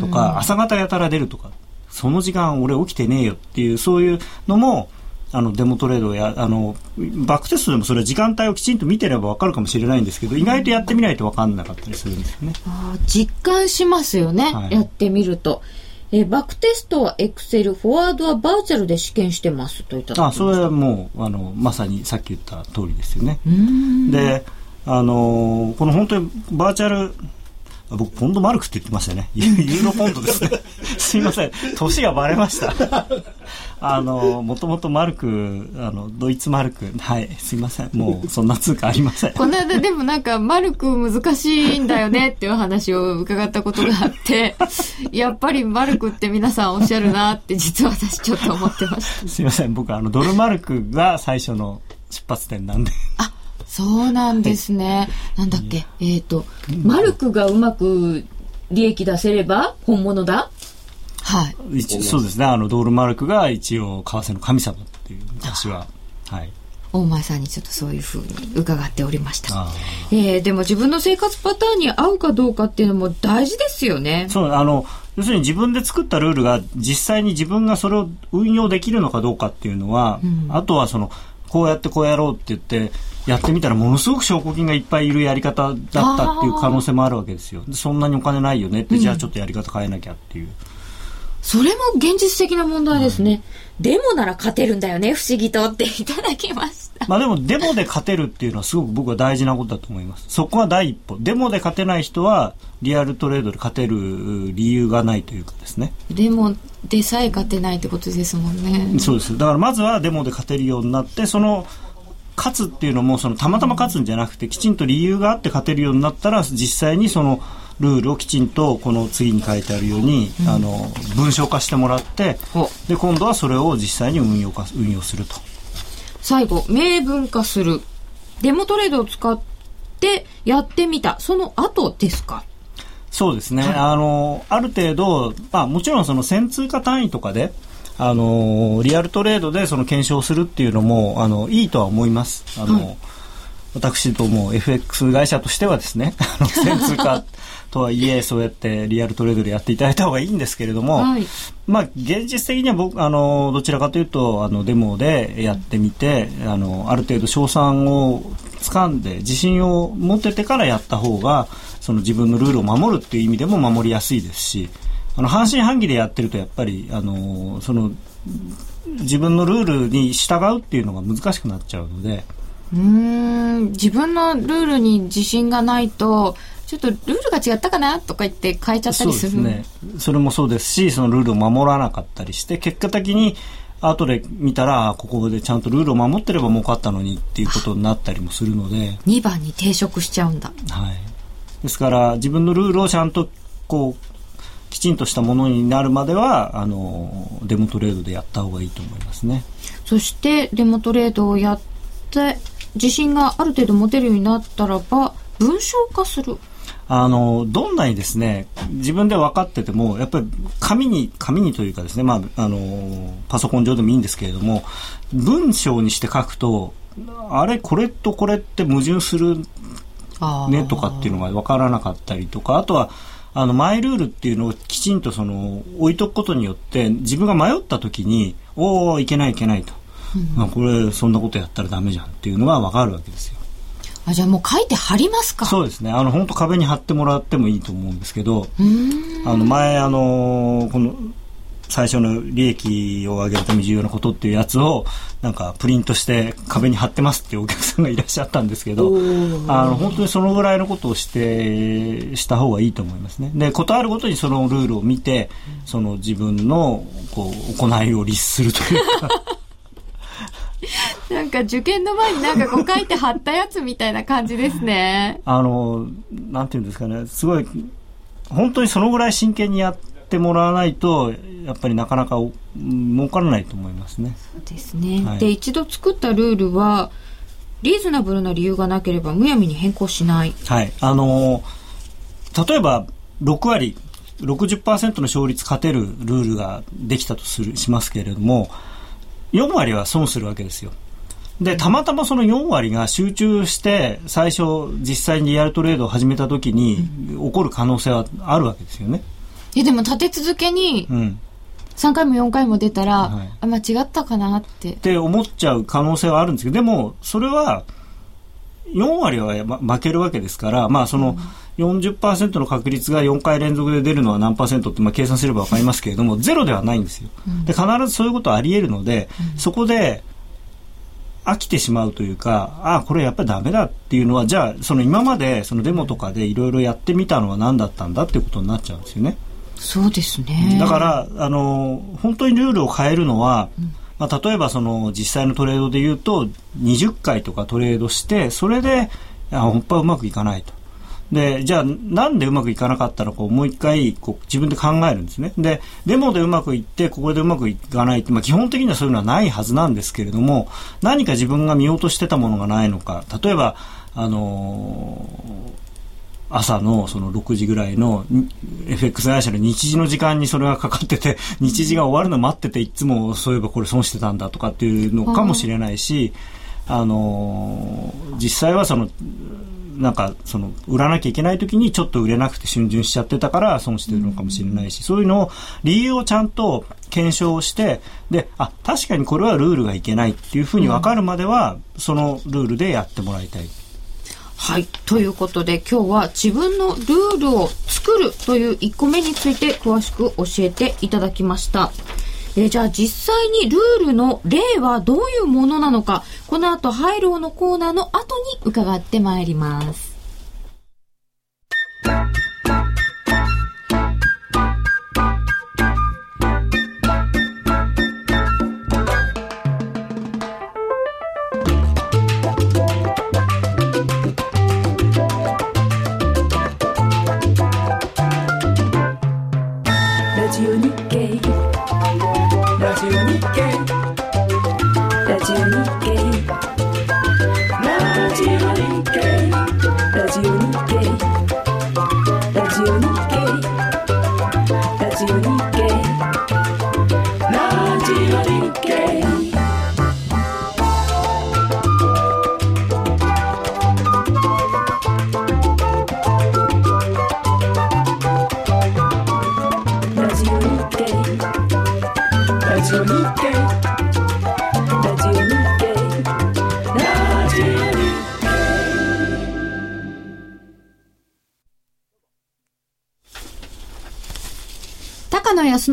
とか、朝方やたら出るとかその時間俺起きてねえよっていうそういうのもあのデモトレードやあのバックテストでもそれは時間帯をきちんと見てれば分かるかもしれないんですけど意外とやってみないと分かんなかったりするんですよね。あー実感しますよね、はいやってみると。えーバックテストは Excel、フォワードはバーチャルで試験してますといったあそれはもうあのまさにさっき言った通りですよね。で、あのーこの本当にバーチャル、あ僕、ポンドマルクって言ってましたよね。ユユーロポンドですね。すいません。年がバレました。あのーもともとマルク、あの、ドイツマルク。はい、すいません。もう、そんな通貨ありません。この間でもなんか、マルク難しいんだよねっていう話を伺ったことがあって、やっぱりマルクって皆さんおっしゃるなって実は私ちょっと思ってました。すいません。僕、あの、ドルマルクが最初の出発点なんで。そうなんですね。なんだっけ、えっ、と、マルクがうまく利益出せれば本物だ？はい。一そうですね。あの、ドルマルクが一応、為替の神様っていう、昔は。はい。大前さんにちょっとそういうふうに伺っておりました。あえー、でも自分の生活パターンに合うかどうかっていうのも大事ですよね。そう、あの、要するに自分で作ったルールが実際に自分がそれを運用できるのかどうかっていうのは、うん、あとはそのこうやってこうやろうって言ってやってみたらものすごく証拠金がいっぱいいるやり方だったっていう可能性もあるわけですよそんなにお金ないよねって、じゃあちょっとやり方変えなきゃっていう。それも現実的な問題ですね。デモなら勝てるんだよね、不思議とっていただきました。まあでも、デモで勝てるっていうのはすごく僕は大事なことだと思います。そこが第一歩。デモで勝てない人は、リアルトレードで勝てる理由がないというかですね。デモでさえ勝てないってことですもんね。そうです。だからまずはデモで勝てるようになって、その、勝つっていうのも、その、たまたま勝つんじゃなくて、きちんと理由があって勝てるようになったら、実際にその、ルールをきちんとこの次に書いてあるように、うん、あの文章化してもらってで今度はそれを実際に運用化運用すると。最後明文化する。デモトレードを使ってやってみた。その後ですか？そうですね、はい、あのある程度、まあ、もちろんその1000通貨単位とかであのリアルトレードでその検証するっていうのもあのいいとは思います。あの、はい私ども FX 会社としてはですね、あの、1000通貨とはいえ、そうやってリアルトレードでやっていただいた方がいいんですけれども、はい、まあ、現実的には僕、あの、どちらかというと、あの、デモでやってみて、あの、ある程度賞賛を掴んで、自信を持っててからやった方が、その自分のルールを守るっていう意味でも守りやすいですし、あの、半信半疑でやってると、やっぱり、あの、その、自分のルールに従うっていうのが難しくなっちゃうので、うん自分のルールに自信がないとちょっとルールが違ったかなとか言って変えちゃったりするそうですね。それもそうですしそのルールを守らなかったりして結果的に後で見たらここでちゃんとルールを守ってれば儲かったのにっていうことになったりもするので。2番に抵触しちゃうんだ。はい。ですから自分のルールをちゃんとこうきちんとしたものになるまではあのデモトレードでやった方がいいと思いますね。そしてデモトレードをやって自信がある程度持てるようになったらば文章化する。あの、どんなにですね、自分で分かってても、やっぱり紙に、紙にというかですね、まあ、あの、パソコン上でもいいんですけれども、文章にして書くと、あれ、これとこれって矛盾するねとかっていうのが分からなかったりとか、あとは、あの、マイルールっていうのをきちんとその、置いとくことによって、自分が迷った時に、おおいけないいけないと。まあ、これそんなことやったらダメじゃんっていうのが分かるわけですよ。あじゃあもう書いて貼りますかそうですねあの本当壁に貼ってもらってもいいと思うんですけどあの前あのこの最初の利益を上げるために重要なことっていうやつをなんかプリントして壁に貼ってますっていうお客さんがいらっしゃったんですけどあの本当にそのぐらいのことをしてした方がいいと思いますね。でことあるごとにそのルールを見てその自分のこう行いを律するというか。なんか受験の前になんかこう書いて貼ったやつみたいな感じですね。あの、なんていうんですかね、すごい、本当にそのぐらい真剣にやってもらわないと、やっぱりなかなか儲からないと思いますね。そうですね。はい、で、一度作ったルールは、リーズナブルな理由がなければむやみに変更しない。はい。あの、例えば6割、60%の勝率勝てるルールができたとするしますけれども、4割は損するわけですよ。で、たまたまその4割が集中して、最初、実際にリアルトレードを始めた時に、起こる可能性はあるわけですよね。いや、でも立て続けに、3回も4回も出たら、はい、あ、間違ったかなって。って思っちゃう可能性はあるんですけど、でも、それは、4割は負けるわけですから、まあ、その、40%の確率が4回連続で出るのは何パーセントって、まあ、計算すれば分かりますけれども、ゼロではないんですよ。で、必ずそういうことはあり得るので、そこで、飽きてしまうというか、ああ、これやっぱりダメだっていうのは、じゃあ、その今までそのデモとかでいろいろやってみたのは何だったんだっていうことになっちゃうんですよね。そうですね。だから、あの、本当にルールを変えるのは、うん、まあ、例えばその実際のトレードで言うと、20回とかトレードして、それで、あ、本当はうまくいかないと。で、じゃあなんでうまくいかなかったのかをもう一回こう自分で考えるんですね。で、デモでうまくいって、ここでうまくいかないって、まあ基本的にはそういうのはないはずなんですけれども、何か自分が見落としてたものがないのか、例えば、あのー朝のその6時ぐらいの FX 会社の日時の時間にそれがかかってて、日時が終わるの待ってて、いつもそういえばこれ損してたんだとかっていうのかもしれないし、あのー、実際はその、なんかその売らなきゃいけない時にちょっと売れなくて逡巡しちゃってたから損してるのかもしれないし、そういうのを理由をちゃんと検証してであ確かにこれはルールがいけないっていうふうに分かるまでは、そのルールでやってもらいたい。はい。ということで今日は自分のルールを作るという1個目について詳しく教えていただきました。えー、じゃあ実際にルールの例はどういうものなのか、この後、ハイローのコーナーの後に伺ってまいります。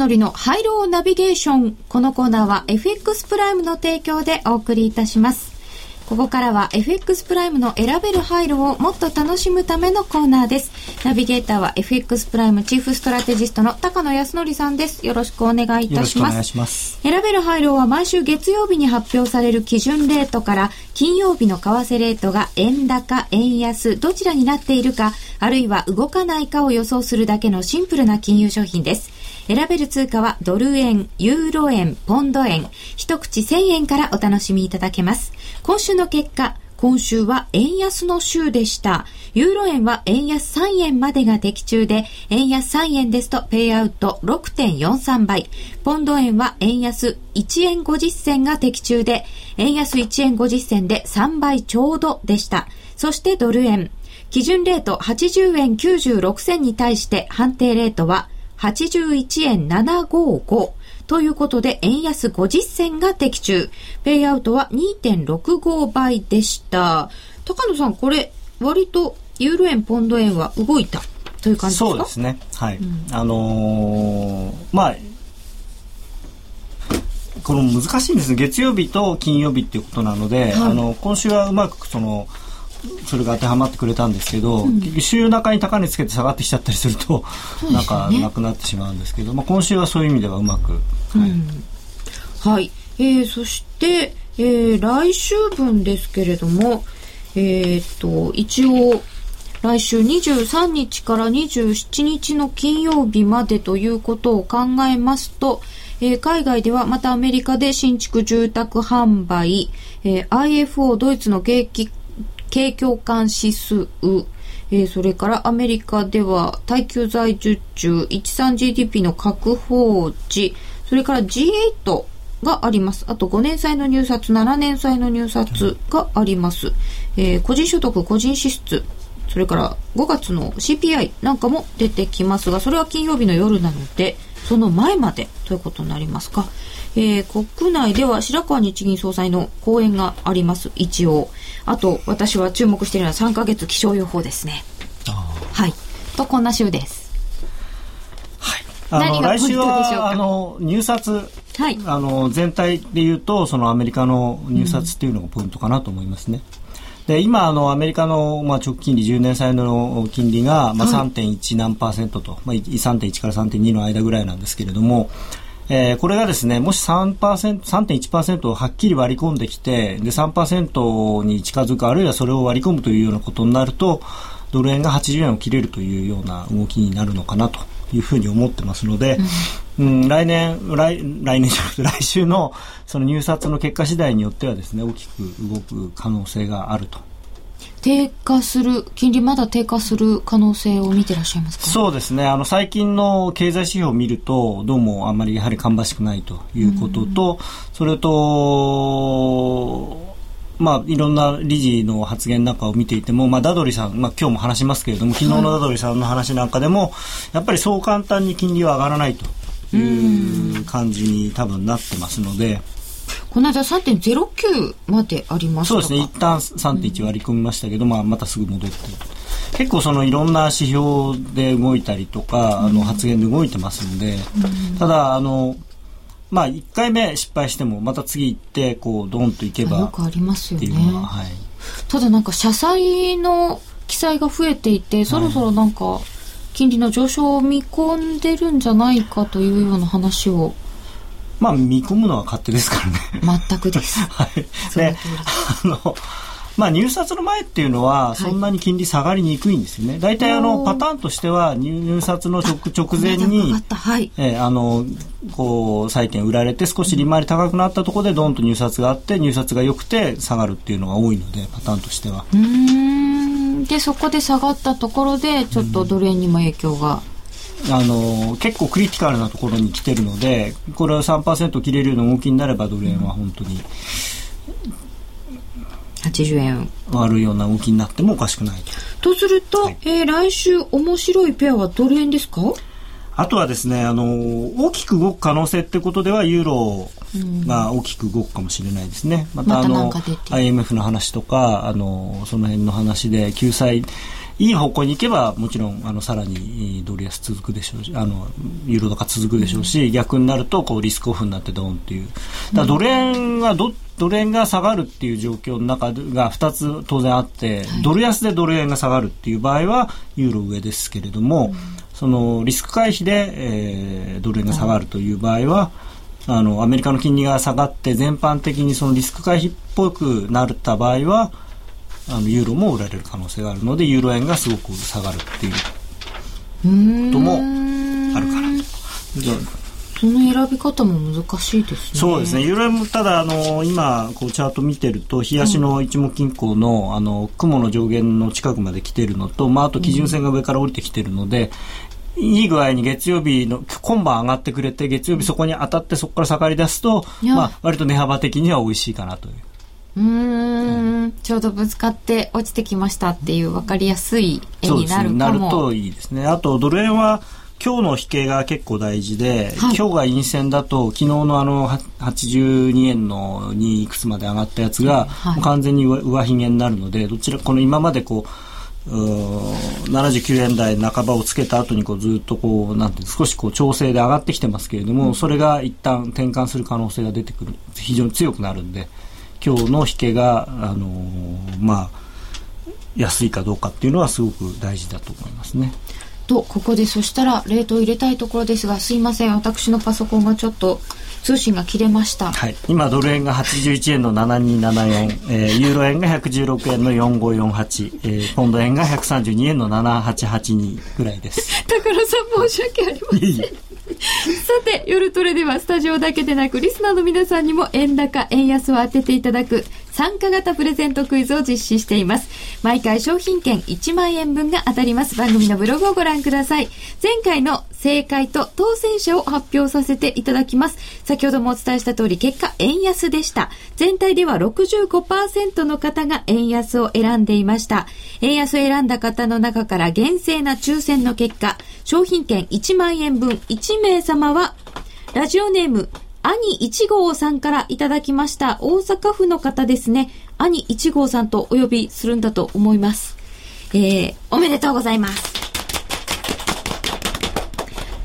則のハイローナビゲーション。このコーナーは FX プライムの提供でお送りいたします。ここからは FX プライムの選べる廃炉をもっと楽しむためのコーナーです。ナビゲーターは FX プライムチーフストラテジストの高野康則さんです。よろしくお願いいたします。ます選べる廃炉は毎週月曜日に発表される基準レートから金曜日の為替レートが円高、円安、どちらになっているか、あるいは動かないかを予想するだけのシンプルな金融商品です。選べる通貨はドル円、ユーロ円、ポンド円、一口1000円からお楽しみいただけます。今週の結果、今週は円安の週でした。ユーロ円は円安3円までが的中で、円安3円ですとペイアウト6.43倍。ポンド円は円安1円50銭が的中で、円安1円50銭で3倍ちょうどでした。そしてドル円。基準レート80円96銭に対して判定レートは81円755ということで、円安50銭が的中。ペイアウトは2.65倍でした。高野さん、これ、割とユーロ円、ポンド円は動いた？という感じですか？そうですね。はい。うん、あのー、まあ、この難しいんです月曜日と金曜日っていうことなので、はい、あの今週はうまくそのそれが当てはまってくれたんですけど、うん、週中に高値つけて下がってきちゃったりすると、ね、なんかなくなってしまうんですけど、まあ、今週はそういう意味ではうまく。はい、うん、はい、えー、そして、えー、来週分ですけれども、えー、っと一応来週23日から27日の金曜日までということを考えますと、えー、海外ではまたアメリカで新築住宅販売、えー、IFO ドイツの景気景況感指数、えー、それからアメリカでは耐久財受注 13GDP の確保値それから G8 があります。あと5年債の入札、7年債の入札があります。えー、個人所得、個人支出、それから5月の CPI なんかも出てきますが、それは金曜日の夜なので、その前までということになりますか。えー、国内では白川日銀総裁の講演があります、一応。あと、私は注目しているのは3ヶ月気象予報ですね。はい。と、こんな週です。はい。あの、来週は、あの、入札、はい。あの、全体で言うと、そのアメリカの入札っていうのがポイントかなと思いますね。うん、で今あの、アメリカの、まあ、直近利10年債の金利が、まあ、3.1何パーセントと、まあ、3.1から3.2の間ぐらいなんですけれども、えー、これがですね、もし3%、3.1%をはっきり割り込んできて、で、3%に近づく、あるいはそれを割り込むというようなことになると、ドル円が80円を切れるというような動きになるのかなというふうに思ってますので、うん、来年、来、来年じゃなくて来週のその入札の結果次第によってはですね、大きく動く可能性があると低下する、金利まだ低下する可能性を見てらっしゃいますか？そうですね。あの、最近の経済指標を見ると、どうもあんまりやはり芳しくないということと、それと、まあ、いろんな理事の発言なんかを見ていても、まあ、ダドリさん、まあ、今日も話しますけれども、昨日のダドリさんの話なんかでも、やっぱりそう簡単に金利は上がらないという感じに多分なってますので、この間3.09までありましたそうですね、一旦3.1割り込みましたけど、まあ、またすぐ戻って結構そのいろんな指標で動いたりとか、あの発言で動いてますんで、ただ、あの、まあ、1回目失敗してもまた次行ってこうドンといけばよくありますよね、はい、ただなんか社債の記載が増えていてそろそろなんか金利の上昇を見込んでるんじゃないかというような話をまあ見込むのは勝手ですからね。全くです。はい。であのまあ、入札の前っていうのは、そんなに金利下がりにくいんですよね。大体、あの、パターンとしては、入札の直直前に、はい、えー、あの、こう、債券売られて、少し利回り高くなったところで、どんと入札があって、入札が良くて下がるっていうのが多いので、パターンとしては。うん。で、そこで下がったところで、ちょっとドル円にも影響が。あの結構クリティカルなところに来てるのでこれは3%切れるような動きになればドル円は本当に80円。割るような動きになってもおかしくないと。すると、はい、えー、来週面白いペアはドル円ですか？あとはですね、あの、大きく動く可能性ってことでは、ユーロが大きく動くかもしれないですね。また、あの、IMF の話とか、あの、その辺の話で、救済、いい方向に行けばもちろんあのさらにドル安続くでしょうしあのユーロとか続くでしょうし、うん、逆になるとこうリスクオフになってドンっていう。だドル円がどドル円が下がるっていう状況の中が2つ当然あって、はい、ドル安でドル円が下がるっていう場合はユーロ上ですけれども、うん、そのリスク回避で、えー、ドル円が下がるという場合は、あのアメリカの金利が下がって全般的にそのリスク回避っぽくなった場合はあのユーロも売られる可能性があるのでユーロ円がすごく下がるっていうこともあるかなと。その選び方も難しいですね。そうですね。ユーロ円もただあの今こうチャート見てると日足の一目均衡の、うん、あの雲の上限の近くまで来てるのと、まああと基準線が上から降りてきてるので、いい具合に月曜日の今晩上がってくれて月曜日そこに当たってそこから下がり出すと、まあ割と値幅的には美味しいかなという。うん、ちょうどぶつかって落ちてきましたっていう分かりやすい絵になるかも。なるといいですね。あとドル円は今日の引けが結構大事で、はい、今日が陰線だと昨日のあの82円の2いくつまで上がったやつが、はい、完全に上髭になるのでどちらこの今までこう79円台半ばをつけた後にこうずっとこうなんて少しこう調整で上がってきてますけれども、うん、それが一旦転換する可能性が出てくる。非常に強くなるんで今日の引けが、あの、まあ、安いかどうかっていうのはすごく大事だと思いますね。と、ここでそしたら、レートを入れたいところですが、すいません、私のパソコンがちょっと、通信が切れました。はい。今、ドル円が81円の7274、えー、ユーロ円が116円の4548、えー、ポンド円が132円の7882ぐらいです。高野さん、申し訳ありません。さて、夜トレではスタジオだけでなく、リスナーの皆さんにも円高、円安を当てていただく参加型プレゼントクイズを実施しています。毎回商品券1万円分が当たります。番組のブログをご覧ください。前回の正解と当選者を発表させていただきます。先ほどもお伝えした通り、結果、円安でした。全体では65%の方が円安を選んでいました。円安を選んだ方の中から厳正な抽選の結果、商品券1万円分1名様は、ラジオネーム、兄一号さんからいただきました。大阪府の方ですね。兄一号さんとお呼びするんだと思います。えー、おめでとうございます。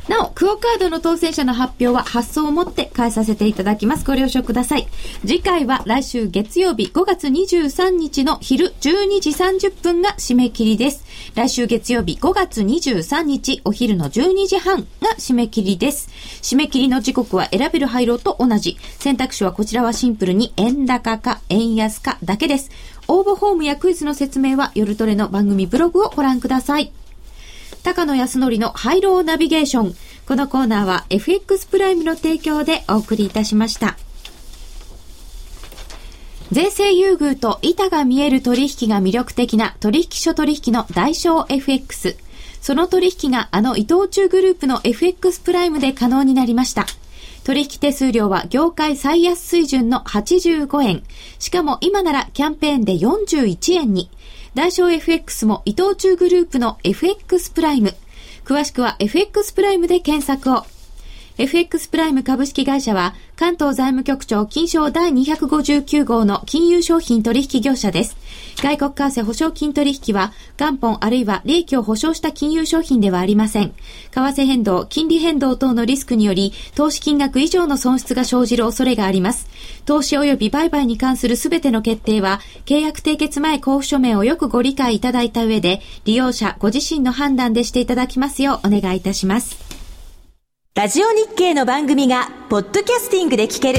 なお、クオカードの当選者の発表は発送をもって返させていただきます。ご了承ください。次回は来週月曜日5月23日の昼12時30分が締め切りです。来週月曜日5月23日お昼の12時半が締め切りです。締め切りの時刻は選べる配慮と同じ。選択肢はこちらはシンプルに円高か円安かだけです。応募フォームやクイズの説明は夜トレの番組ブログをご覧ください。高野康則のハイローナビゲーション。このコーナーは FX プライムの提供でお送りいたしました。税制優遇と板が見える取引が魅力的な取引所取引の代償 FX。その取引があの伊藤忠グループの FX プライムで可能になりました。取引手数料は業界最安水準の85円。しかも今ならキャンペーンで41円に。大小 FX も伊藤忠グループの FX プライム。詳しくは FX プライムで検索を。FX プライム株式会社は関東財務局長金賞第259号の金融商品取引業者です。外国為替保証金取引は元本あるいは利益を保証した金融商品ではありません。為替変動、金利変動等のリスクにより投資金額以上の損失が生じる恐れがあります。投資及び売買に関するすべての決定は契約締結前交付書面をよくご理解いただいた上で利用者ご自身の判断でしていただきますようお願いいたします。ラジオ日経の番組がポッドキャスティングで聞ける。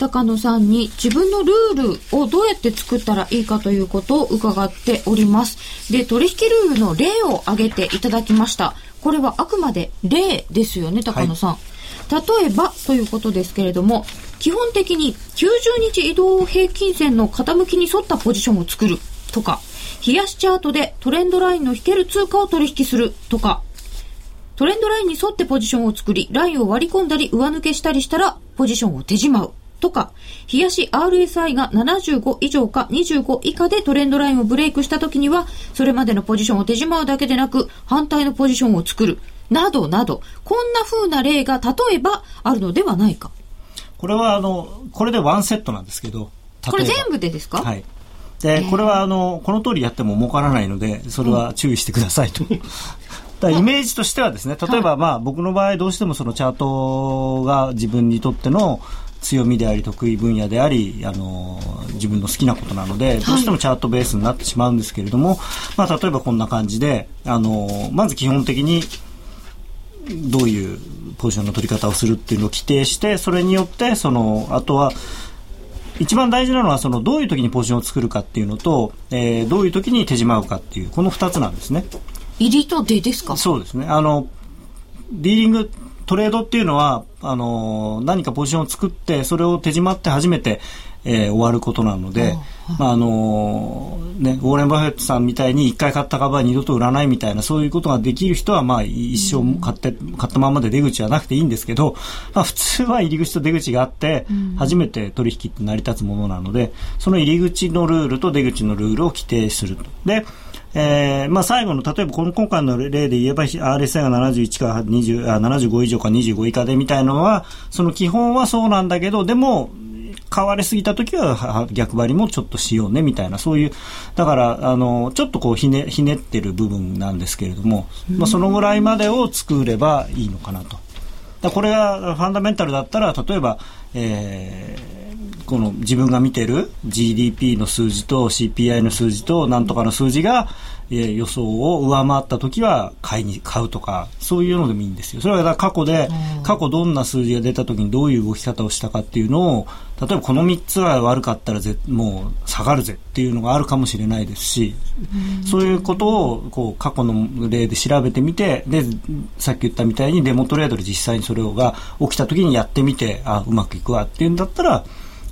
高野さんに自分のルールをどうやって作ったらいいかということを伺っております。で、取引ルールの例を挙げていただきました。これはあくまで例ですよね、高野さん。はい、例えばということですけれども、基本的に90日移動平均線の傾きに沿ったポジションを作るとか、冷やしチャートでトレンドラインの引ける通貨を取引するとか、トレンドラインに沿ってポジションを作り、ラインを割り込んだり上抜けしたりしたら、ポジションを手じまう。とか、冷やし RSI が75以上か25以下でトレンドラインをブレイクした時には、それまでのポジションを手じまうだけでなく、反対のポジションを作る。などなど、こんな風な例が例えばあるのではないか。これはあの、これでワンセットなんですけど、これ全部でですか？はい。で、これはあの、この通りやっても儲からないので、それは注意してくださいと。だイメージとしてはですね、例えばまあ僕の場合どうしてもそのチャートが自分にとっての強みであり得意分野であり、あの自分の好きなことなので、どうしてもチャートベースになってしまうんですけれども、まあ例えばこんな感じで、あのまず基本的にどういうポジションの取り方をするっていうのを規定して、それによって、その、あとは、一番大事なのはそのどういう時にポジションを作るかっていうのと、えー、どういう時に手じまうかっていうこの2つなんですね。入りと出ですか？そうですね。あのディーリングトレードっていうのはあの何かポジションを作ってそれを手じまって初めてえー、終わることなので、まああのね、ウォーレン・バフェットさんみたいに一回買った株は二度と売らないみたいなそういうことができる人はまあ一生買って、買ったままで出口はなくていいんですけど、まあ、普通は入り口と出口があって初めて取引って成り立つものなのでその入り口のルールと出口のルールを規定すると。でえーまあ、最後の例えばこの今回の例で言えば RSI が71か20あ75以上か25以下でみたいなのはその基本はそうなんだけどでも買われすぎた時は逆張りもちょっとしようねみたいなそういうだからあのちょっとこうひねひねってる部分なんですけれども、まあ、そのぐらいまでを作ればいいのかなと。だこれがファンダメンタルだったら例えば、えー、この自分が見てる GDP の数字と CPI の数字となんとかの数字がえ予想を上回った時は買いに買うとかそういうのでもいいんですよ。それは過去で、過去どんな数字が出た時にどういう動き方をしたかっていうのを例えばこの3つは悪かったらぜもう下がるぜっていうのがあるかもしれないですし、そういうことをこう過去の例で調べてみてでさっき言ったみたいにデモトレードで実際にそれが起きた時にやってみてあうまくいくわっていうんだったら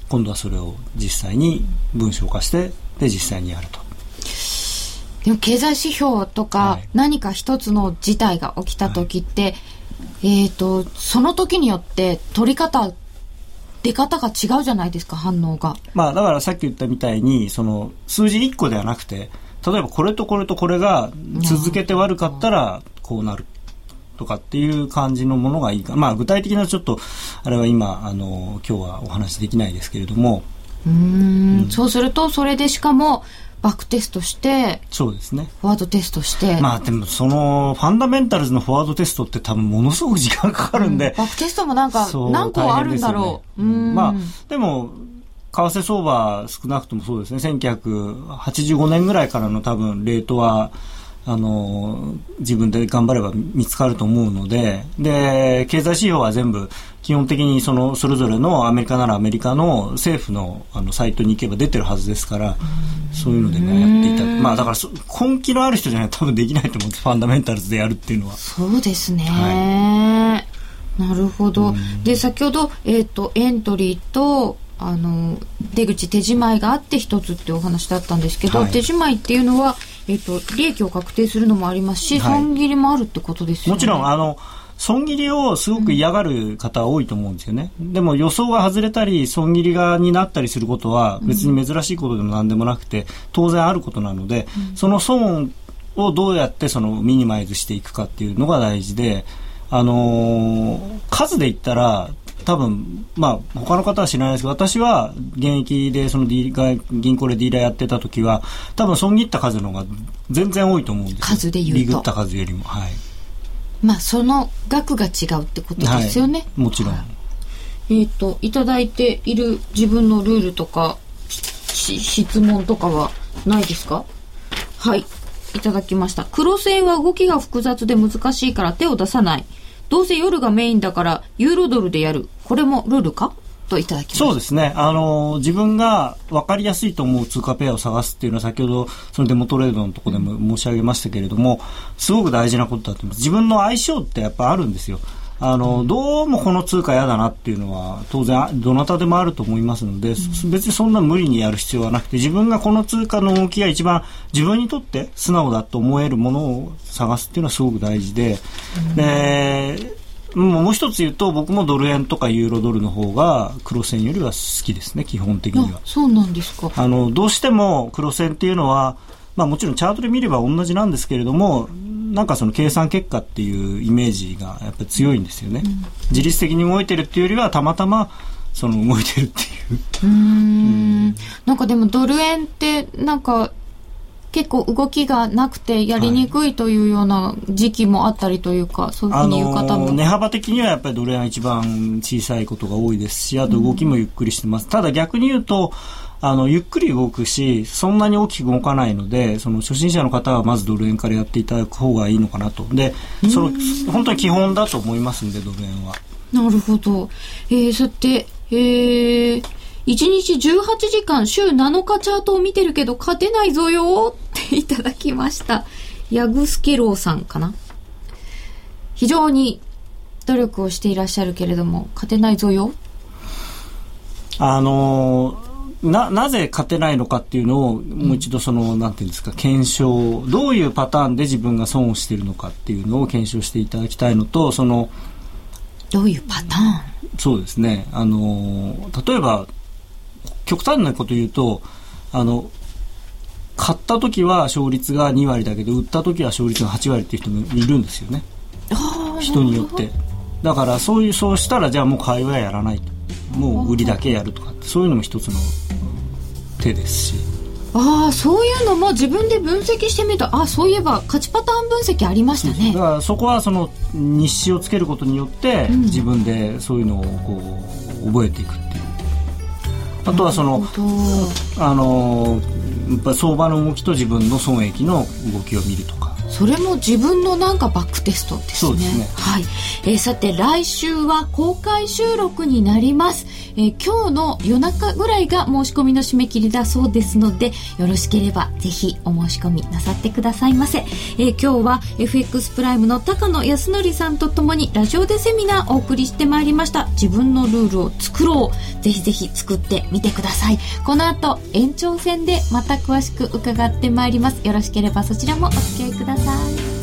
今度はそれを実際に文章化してで実際にやると。でも経済指標とか何か一つの事態が起きた時って、はい、えっ、ー、と、その時によって取り方、出方が違うじゃないですか、反応が。まあ、だからさっき言ったみたいに、その、数字1個ではなくて、例えばこれとこれとこれが続けて悪かったらこうなる。とかっていう感じのものがいいか。まあ具体的なちょっと、あれは今、あの、今日はお話できないですけれども。うん、そうすると、それでしかも、バックテストして、そうですね。フォワードテストして。まあでもその、ファンダメンタルズのフォワードテストって多分ものすごく時間かかるんで。うん、バックテストもなんか、何個あるんだろう。うね、うまあ、でも、為替相場少なくともそうですね、1985年ぐらいからの多分レートは、あの、自分で頑張れば見つかると思うので、で、経済指標は全部、基本的にその、それぞれのアメリカならアメリカの政府のあのサイトに行けば出てるはずですから、そういうのでね、やっていた。まあだから、根気のある人じゃないと多分できないと思うんです、ファンダメンタルズでやるっていうのは。そうですね。はい、なるほど。で、先ほど、えっ、ー、と、エントリーと、あの出口手仕まいがあって一つってお話だったんですけど、はい、手仕まいっていうのは、えっと、利益を確定するのもありますし、損切りもあるってことですよね。もちろんあの損切りをすごく嫌がる方は多いと思うんですよね。うん、でも予想が外れたり、損切りがになったりすることは別に珍しいことでも何でもなくて、当然あることなので、うん、その損をどうやってそのミニマイズしていくかっていうのが大事で、あのー、数で言ったら、多分、まあ、他の方は知らないですけど、私は現役でその D 銀行でディーラーやってた時は、多分損切った数の方が全然多いと思うんです数で言うと。リグった数よりも。はい。まあ、その額が違うってことですよね。はい、もちろん。えっ、ー、と、いただいている自分のルールとか、質問とかはないですか？はい。いただきました。黒線は動きが複雑で難しいから手を出さない。どうせ夜がメインだからユーロドルでやる。これもルールか？といただきそうですね。あの、自分が分かりやすいと思う通貨ペアを探すっていうのは先ほどそのデモトレードのとこでも申し上げましたけれども、すごく大事なことだと思います。自分の相性ってやっぱあるんですよ。あの、どうもこの通貨嫌だなっていうのは当然どなたでもあると思いますので、別にそんな無理にやる必要はなくて自分がこの通貨の動きが一番自分にとって素直だと思えるものを探すっていうのはすごく大事で、でもう一つ言うと僕もドル円とかユーロドルの方が黒線よりは好きですね基本的には。そうなんですか。あのどうしても黒線っていうのはまあもちろんチャートで見れば同じなんですけれどもなんかその計算結果っていうイメージがやっぱり強いんですよね、うん、自律的に動いてるっていうよりはたまたま その動いてるっていう。うん。なんかでもドル円ってなんか結構動きがなくてやりにくいというような時期もあったりというか、はい、そういうふうに言う方も、値幅的にはやっぱりドル円が一番小さいことが多いですしあと動きもゆっくりしてます、うん、ただ逆に言うとあの、ゆっくり動くし、そんなに大きく動かないので、その初心者の方はまずドル円からやっていただく方がいいのかなと。で、その、本当に基本だと思いますんで、ドル円は。なるほど。えー、さて、えー、1日18時間週7日チャートを見てるけど勝てないぞよっていただきました。ヤグスケローさんかな非常に努力をしていらっしゃるけれども勝てないぞよあのーな、なぜ勝てないのかっていうのを、もう一度その、うん、なんていうんですか、検証、どういうパターンで自分が損をしているのかっていうのを検証していただきたいのと、その、どういうパターン？そうですね。あの、例えば、極端なこと言うと、あの、買った時は勝率が2割だけど、売った時は勝率が8割っていう人もいるんですよね。人によって。だからそういう、そうしたらじゃあもう買いはやらないと。もう売りだけやるとかそういうのも一つの手ですし。ああそういうのも自分で分析してみるとあそういえば勝ちパターン分析ありましたね。だからそこはその日誌をつけることによって、うん、自分でそういうのをこう覚えていくっていう。あとはそのあのやっぱ相場の動きと自分の損益の動きを見るとかそれも自分のなんかバックテストですね。すね。はい。えー、さて来週は公開収録になります。えー、今日の夜中ぐらいが申し込みの締め切りだそうですので、よろしければぜひお申し込みなさってくださいませ。えー、今日は FX プライムの高野康則さんとともにラジオでセミナーお送りしてまいりました。自分のルールを作ろう。ぜひぜひ作ってみてください。この後延長戦でまた詳しく伺ってまいります。よろしければそちらもお付き合いください。在